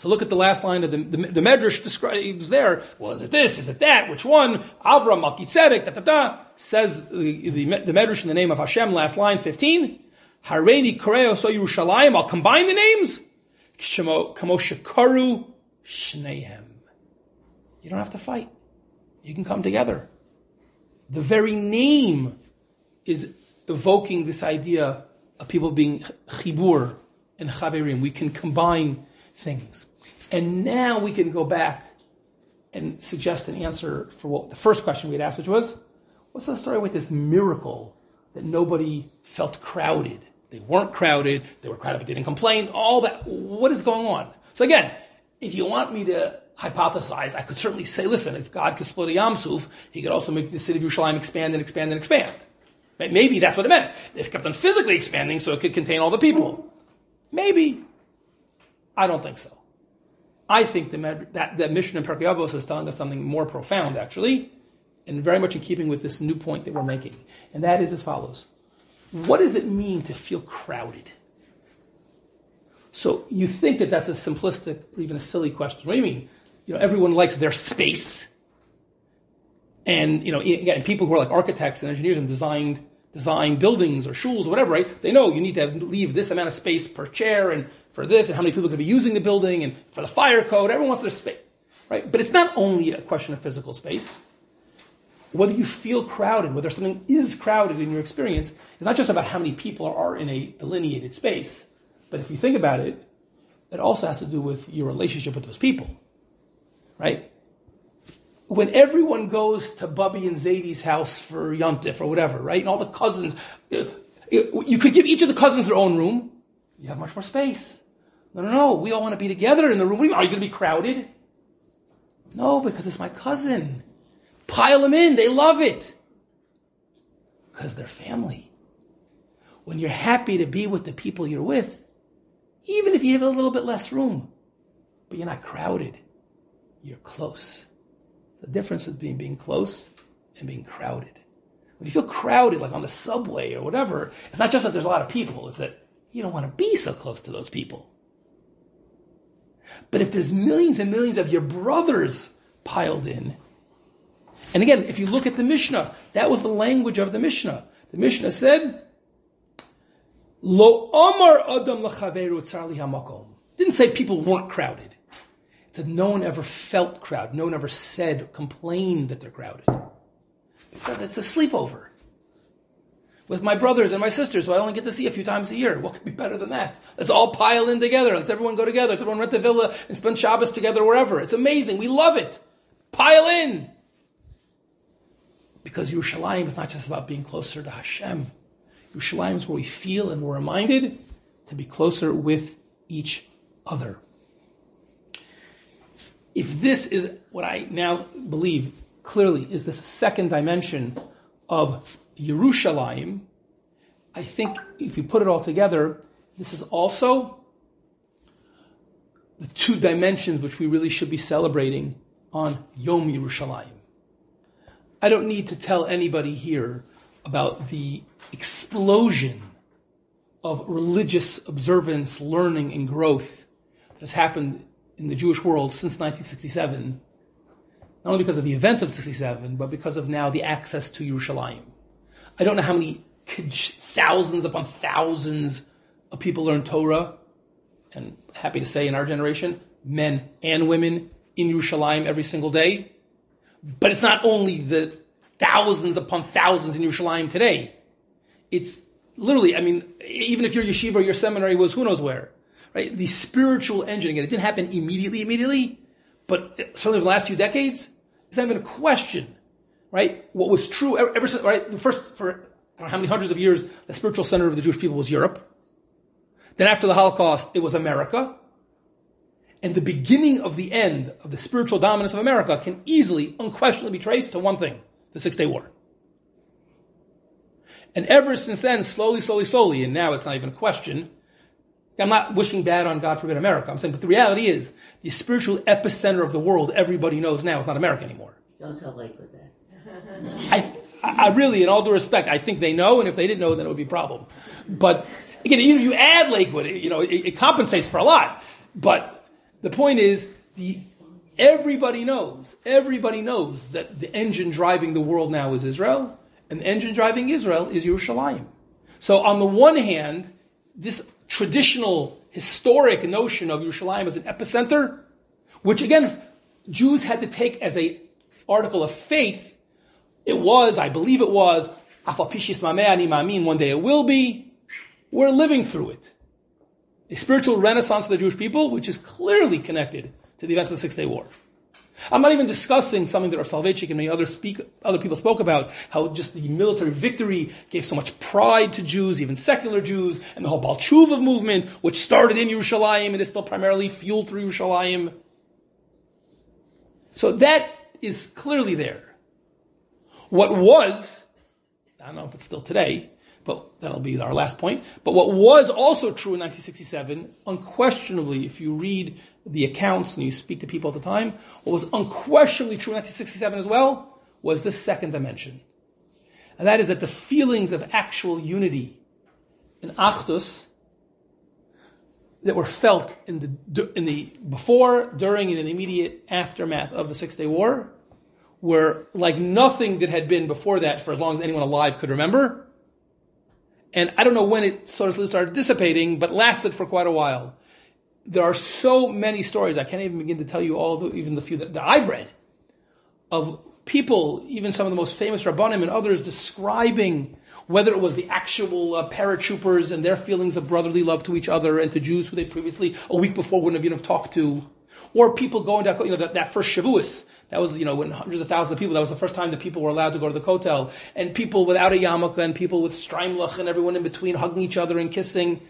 So look at the last line of the, the, the Medrash describes there. Well, is it this? Is it that? Which one? Avram, da da da. Says the, the, the Medrash in the name of Hashem, last line, 15. Hareini Koreo so Yerushalayim. I'll combine the names. Kamo Shakaru Shnehem. You don't have to fight. You can come together. The very name is evoking this idea of people being chibur and chaverim. We can combine things. And now we can go back and suggest an answer for what the first question we had asked, which was, what's the story with this miracle that nobody felt crowded? They weren't crowded, they were crowded but didn't complain, all that. What is going on? So again, if you want me to hypothesize, I could certainly say, listen, if God could split a Yam Suf, he could also make the city of Yerushalayim expand and expand and expand. Maybe that's what it meant. It kept on physically expanding so it could contain all the people. Maybe. I don't think so. I think the, that, that Mishnah in Pirkei Avos is telling us something more profound, actually, and very much in keeping with this new point that we're making. And that is as follows. What does it mean to feel crowded? So you think that that's a simplistic or even a silly question. What do you mean? You know, everyone likes their space. And, you know, again, people who are like architects and engineers and designed design buildings or schools or whatever, right? They know you need to leave this amount of space per chair and for this and how many people can be using the building and for the fire code. Everyone wants their space, right? But it's not only a question of physical space. Whether you feel crowded, whether something is crowded in your experience, is not just about how many people are in a delineated space. But if you think about it, it also has to do with your relationship with those people, right? when everyone goes to Bubby and Zadie's house for Yontif or whatever, right? And all the cousins, you could give each of the cousins their own room. You have much more space. No, no, no. We all want to be together in the room. Are you going to be crowded? No, because it's my cousin. Pile them in. They love it. Because they're family. When you're happy to be with the people you're with, even if you have a little bit less room, but you're not crowded, you're close the difference between being close and being crowded. When you feel crowded, like on the subway or whatever, it's not just that there's a lot of people, it's that you don't want to be so close to those people. But if there's millions and millions of your brothers piled in, and again, if you look at the Mishnah, that was the language of the Mishnah. The Mishnah said, Lo Omar Adam Hamakom. Didn't say people weren't crowded that no one ever felt crowded. No one ever said, complained that they're crowded. Because it's a sleepover. With my brothers and my sisters, who I only get to see a few times a year. What could be better than that? Let's all pile in together. Let's everyone go together. Let's everyone rent a villa and spend Shabbos together wherever. It's amazing. We love it. Pile in. Because Yerushalayim is not just about being closer to Hashem. Yerushalayim is where we feel and we're reminded to be closer with each other if this is what I now believe clearly is this second dimension of Yerushalayim, I think if you put it all together, this is also the two dimensions which we really should be celebrating on Yom Yerushalayim. I don't need to tell anybody here about the explosion of religious observance, learning, and growth that has happened in the Jewish world since 1967, not only because of the events of 67, but because of now the access to Yerushalayim. I don't know how many thousands upon thousands of people learn Torah, and happy to say in our generation, men and women in Yerushalayim every single day. But it's not only the thousands upon thousands in Yerushalayim today. It's literally, I mean, even if your yeshiva or your seminary was who knows where, right? The spiritual engine, again, it didn't happen immediately, immediately, but certainly over the last few decades, it's not even a question, right? What was true ever, ever since, right? The first, for I don't know how many hundreds of years, the spiritual center of the Jewish people was Europe. Then after the Holocaust, it was America. And the beginning of the end of the spiritual dominance of America can easily, unquestionably be traced to one thing, the Six Day War. And ever since then, slowly, slowly, slowly, and now it's not even a question. I'm not wishing bad on God forbid America. I'm saying, but the reality is, the spiritual epicenter of the world, everybody knows now, is not America anymore. Don't tell Lakewood that. I, I really, in all due respect, I think they know, and if they didn't know, then it would be a problem. But again, you, you add Lakewood, you know, it, it compensates for a lot. But the point is, the everybody knows, everybody knows that the engine driving the world now is Israel, and the engine driving Israel is Yerushalayim. So on the one hand, this traditional, historic notion of Yerushalayim as an epicenter, which again, Jews had to take as a article of faith, it was, I believe it was, one day it will be. We're living through it. A spiritual renaissance of the Jewish people, which is clearly connected to the events of the Six Day War. I'm not even discussing something that Rav Soloveitchik and many other, speak, other people spoke about, how just the military victory gave so much pride to Jews, even secular Jews, and the whole Baal Tshuva movement, which started in Yerushalayim and is still primarily fueled through Yerushalayim. So that is clearly there. What was, I don't know if it's still today, but that'll be our last point. But what was also true in 1967, unquestionably, if you read the accounts and you speak to people at the time, what was unquestionably true in 1967 as well was the second dimension. And that is that the feelings of actual unity in Achdus that were felt in the, in the before, during, and in the immediate aftermath of the Six Day War were like nothing that had been before that for as long as anyone alive could remember. And I don't know when it sort of started dissipating, but lasted for quite a while there are so many stories. I can't even begin to tell you all, the, even the few that, that, I've read, of people, even some of the most famous rabbanim and others, describing whether it was the actual uh, paratroopers and their feelings of brotherly love to each other and to Jews who they previously a week before wouldn't have even have talked to, or people going to you know that, that first Shavuos. That was you know when hundreds of thousands of people. That was the first time that people were allowed to go to the kotel, and people without a yarmulke and people with streimlach and everyone in between hugging each other and kissing.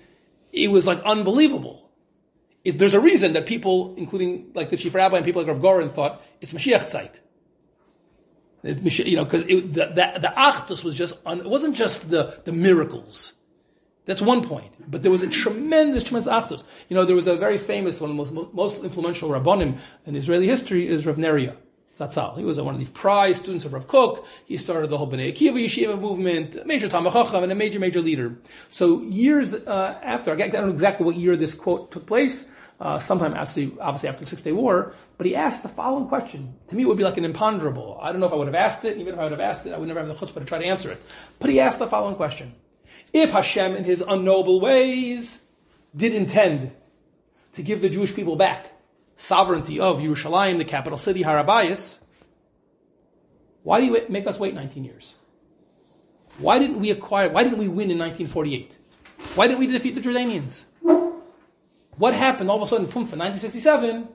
It was like unbelievable there's a reason that people, including like the chief rabbi and people like Rav Goren, thought it's Mashiach Zeit. You know, because the, the, the Achdus was just, on, it wasn't just the, the miracles. That's one point. But there was a tremendous, tremendous Achdus. You know, there was a very famous, one of the most, most influential Rabbonim in Israeli history is Rav Neria. Zatzal. He was one of the prize students of Rav Kook. He started the whole Bnei Akiva Yeshiva movement, a major Talmud Chacham, and a major, major leader. So years uh, after, I don't know exactly what year this quote took place, uh, sometime actually, obviously after the Six Day War, but he asked the following question. To me, it would be like an imponderable. I don't know if I would have asked it, even if I would have asked it, I would never have the chutzpah to try to answer it. But he asked the following question. If Hashem, in his unknowable ways, did intend to give the Jewish people back sovereignty of Yerushalayim, the capital city, Harabayas, why do you make us wait 19 years? Why didn't we acquire, why didn't we win in 1948? Why didn't we defeat the Jordanians? What happened all of a sudden, pum, for 1967?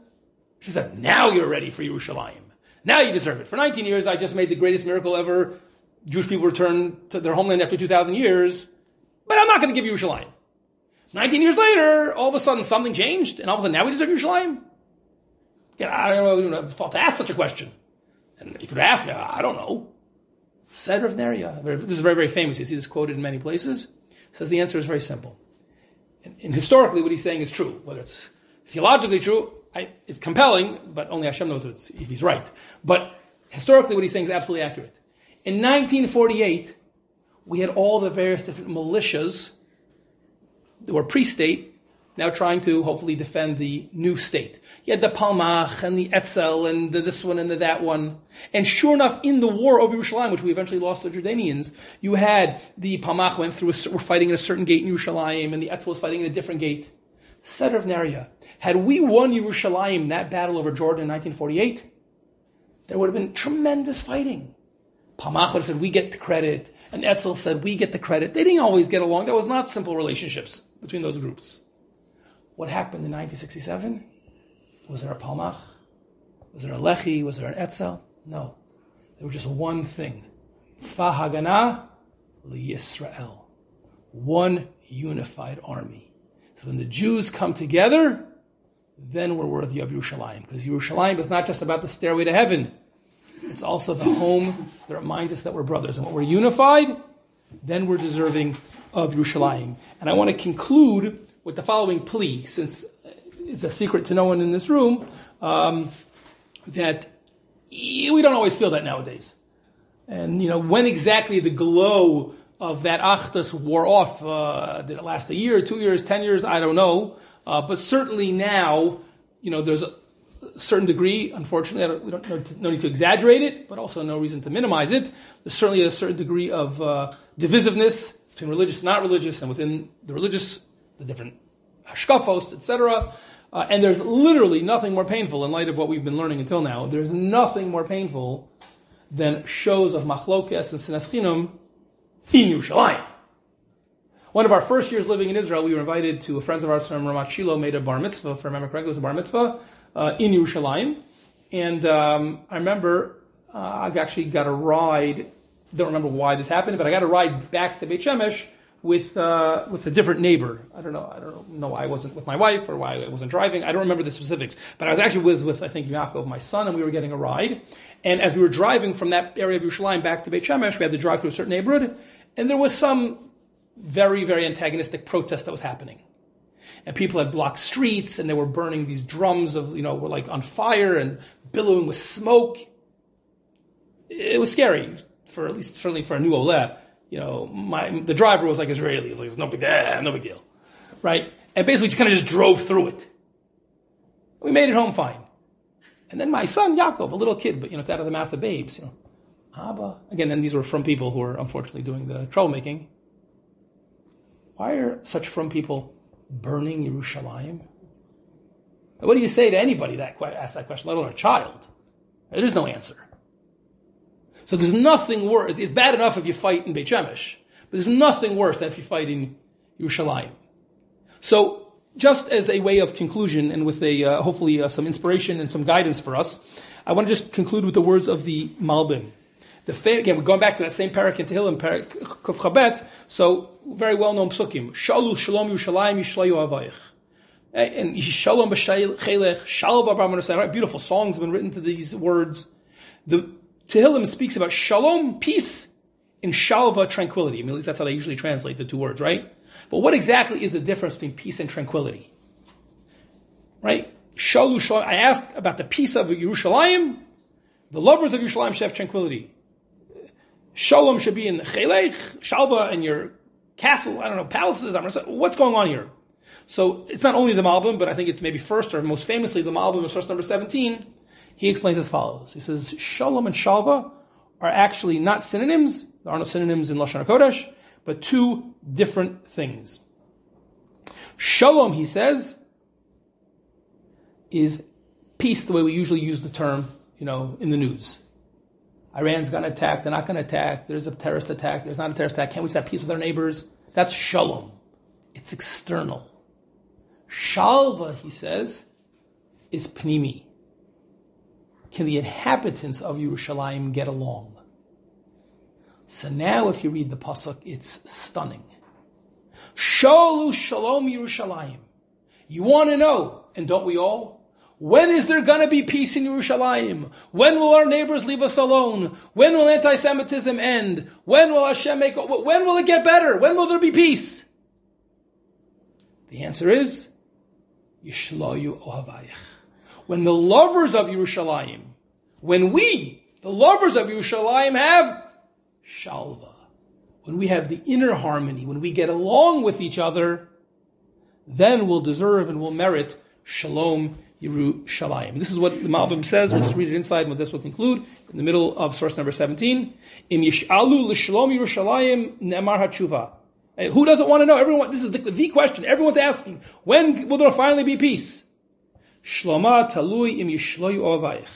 She said, now you're ready for Yerushalayim. Now you deserve it. For 19 years, I just made the greatest miracle ever. Jewish people returned to their homeland after 2,000 years, but I'm not going to give you Yerushalayim. 19 years later, all of a sudden something changed, and all of a sudden now we deserve Yerushalayim? Yeah, I don't know, I thought to ask such a question. And if you'd ask me, I don't know. Said Rav Neria. This is very, very famous. You see this quoted in many places. Says the answer is very simple and, and, historically what he's saying is true. Whether it's theologically true, I, it's compelling, but only Hashem knows if, if he's right. But historically what he's saying is absolutely accurate. In 1948, we had all the various different militias that were pre-state now trying to hopefully defend the new state. You had the Palmach and the Etzel and the this one and the that one. And sure enough, in the war over Yerushalayim, which we eventually lost to the Jordanians, you had the Palmach went through, a, were fighting in a certain gate in Yerushalayim, and the Etzel was fighting in a different gate. Seder of Neria. Had we won Yerushalayim, that battle over Jordan in 1948, there would have been tremendous fighting. Palmach would have said, we get the credit, and Etzel said, we get the credit. They didn't always get along. There was not simple relationships between those groups. What happened in 1967? Was there a Palmach? Was there a Lechi? Was there an Etzel? No. There was just one thing. Tzva Haganah Yisrael. One unified army. So when the Jews come together, then we're worthy of Yerushalayim. Because Yerushalayim is not just about the stairway to heaven. It's also the home that reminds us that we're brothers. And when we're unified, then we're deserving of Yerushalayim. And I want to conclude with the following plea, since it's a secret to no one in this room, um, that we don't always feel that nowadays. And, you know, when exactly the glow of that Achdus wore off, uh, did it last a year, two years, ten years? I don't know. Uh, but certainly now, you know, there's certain degree, unfortunately, don't, we don't no, no, need to exaggerate it, but also no reason to minimize it. There's certainly a certain degree of uh, divisiveness between religious and not religious, and within the religious the different hashkafos, etc. Uh, and there's literally nothing more painful in light of what we've been learning until now. There's nothing more painful than shows of machlokes and sinas in Yerushalayim. One of our first years living in Israel, we were invited to friends of ours from Ramat Shlomo made a bar mitzvah, if I remember correctly, it was a bar mitzvah uh, in Yerushalayim. And um, I remember uh, I actually got a ride, don't remember why this happened, but I got a ride back to Beit Shemesh with uh, with a different neighbor. I don't know. I don't know why I wasn't with my wife or why I wasn't driving. I don't remember the specifics. But I was actually with with I think Yaakov, my son, and we were getting a ride. And as we were driving from that area of Yerushalayim back to Beit Shemesh, we had to drive through a certain neighborhood, and there was some very very antagonistic protest that was happening. And people had blocked streets, and they were burning these drums of you know were like on fire and billowing with smoke. It was scary for at least certainly for a new Oleh you know, my, the driver was like Israeli. He's like, it's no big, eh, no big deal. Right? And basically just kind of just drove through it. We made it home fine. And then my son, Yaakov, a little kid, but you know, it's out of the mouth of babes, you know. Abba. Again, then these were from people who were unfortunately doing the troublemaking. Why are such from people burning Yerushalayim? What do you say to anybody that asks that question, let alone a child? There is no answer. So there's nothing worse. It's bad enough if you fight in Beit Shemesh, but there's nothing worse than if you fight in Yerushalayim. So just as a way of conclusion and with a uh, hopefully uh, some inspiration and some guidance for us, I want to just conclude with the words of the Malbim. The fa- again, we're going back to that same parak in Tehillim, parak Kuf Chabet. So very well known psukim. Shalu shalom Yerushalayim yishlayu avayich. And Shalom b'shaylech, Shalva Beautiful songs have been written to these words. The Tehillim speaks about shalom, peace, and shalva, tranquility. I mean, at least that's how they usually translate the two words, right? But what exactly is the difference between peace and tranquility? Right? Shalu shalom. I asked about the peace of Yerushalayim. The lovers of Yerushalayim should have tranquility. Shalom should be in the chelech, shalva in your castle, I don't know, palaces. I'm say, What's going on here? So it's not only the Malbim, but I think it's maybe first or most famously the Malbim of source number 17 he explains as follows. He says, Shalom and Shalva are actually not synonyms. There are no synonyms in Lashon HaKodesh, but two different things. Shalom, he says, is peace the way we usually use the term, you know, in the news. Iran's going to attack, they're not going to attack, there's a terrorist attack, there's not a terrorist attack, can't we have peace with our neighbors? That's shalom. It's external. Shalva, he says, is pnimi can the inhabitants of Yerushalayim get along? So now, if you read the pasuk, it's stunning. Shalu shalom Yerushalayim. You want to know, and don't we all? When is there going to be peace in Yerushalayim? When will our neighbors leave us alone? When will anti-Semitism end? When will Hashem make? When will it get better? When will there be peace? The answer is Yishlayu Ohavayich when the lovers of Yerushalayim, when we, the lovers of Yerushalayim, have shalva, when we have the inner harmony, when we get along with each other, then we'll deserve and we'll merit Shalom Yerushalayim. This is what the Malbim says. We'll just read it inside, and this will conclude in the middle of source number 17. Im yish'alu l'shalom Yerushalayim ne'emar hatshuva. Who doesn't want to know? Everyone, this is the, the question. Everyone's asking, when will there finally be peace? Shloma talui im yishloyu ovayich.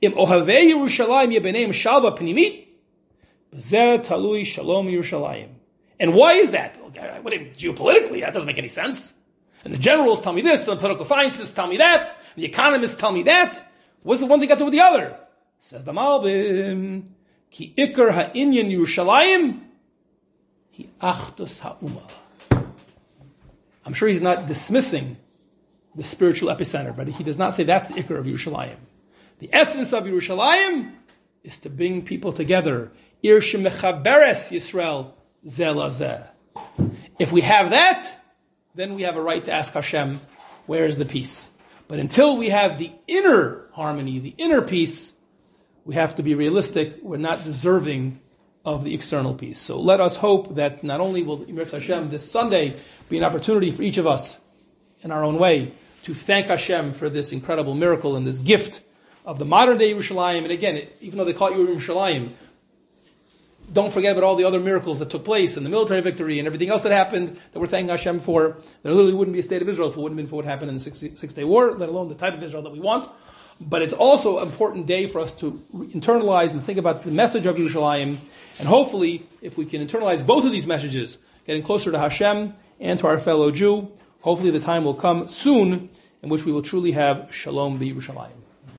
Im ohavei Yerushalayim yebeneim shalva pnimit. B'zeh talui shalom Yerushalayim. And why is that? Uh, what, geopolitically, that doesn't make any sense. And the generals tell me this, and the political scientists tell me that, the economists tell me that. What's the one thing got to do with the other? Says the Malbim, Ki ikar ha'inyan Yerushalayim, hi achdus ha'umah. I'm sure he's not dismissing the spiritual epicenter, but he does not say that's the ikar of Yerushalayim. The essence of Yerushalayim is to bring people together. Ir shemechaberes Yisrael zelazeh. If we have that, then we have a right to ask Hashem, where is the peace? But until we have the inner harmony, the inner peace, we have to be realistic. We're not deserving of the external peace. So let us hope that not only will Emir Hashem this Sunday be an opportunity for each of us in our own way to thank Hashem for this incredible miracle and this gift of the modern day Yerushalayim. And again, even though they call it Yerushalayim, don't forget about all the other miracles that took place and the military victory and everything else that happened that we're thanking Hashem for. There literally wouldn't be a state of Israel if it wouldn't have been for what happened in the Six, Day War, let alone the type of Israel that we want. But it's also an important day for us to internalize and think about the message of Yerushalayim. And hopefully, if we can internalize both of these messages, getting closer to Hashem and to our fellow Jew, hopefully the time will come soon in which we will truly have Shalom be Yerushalayim.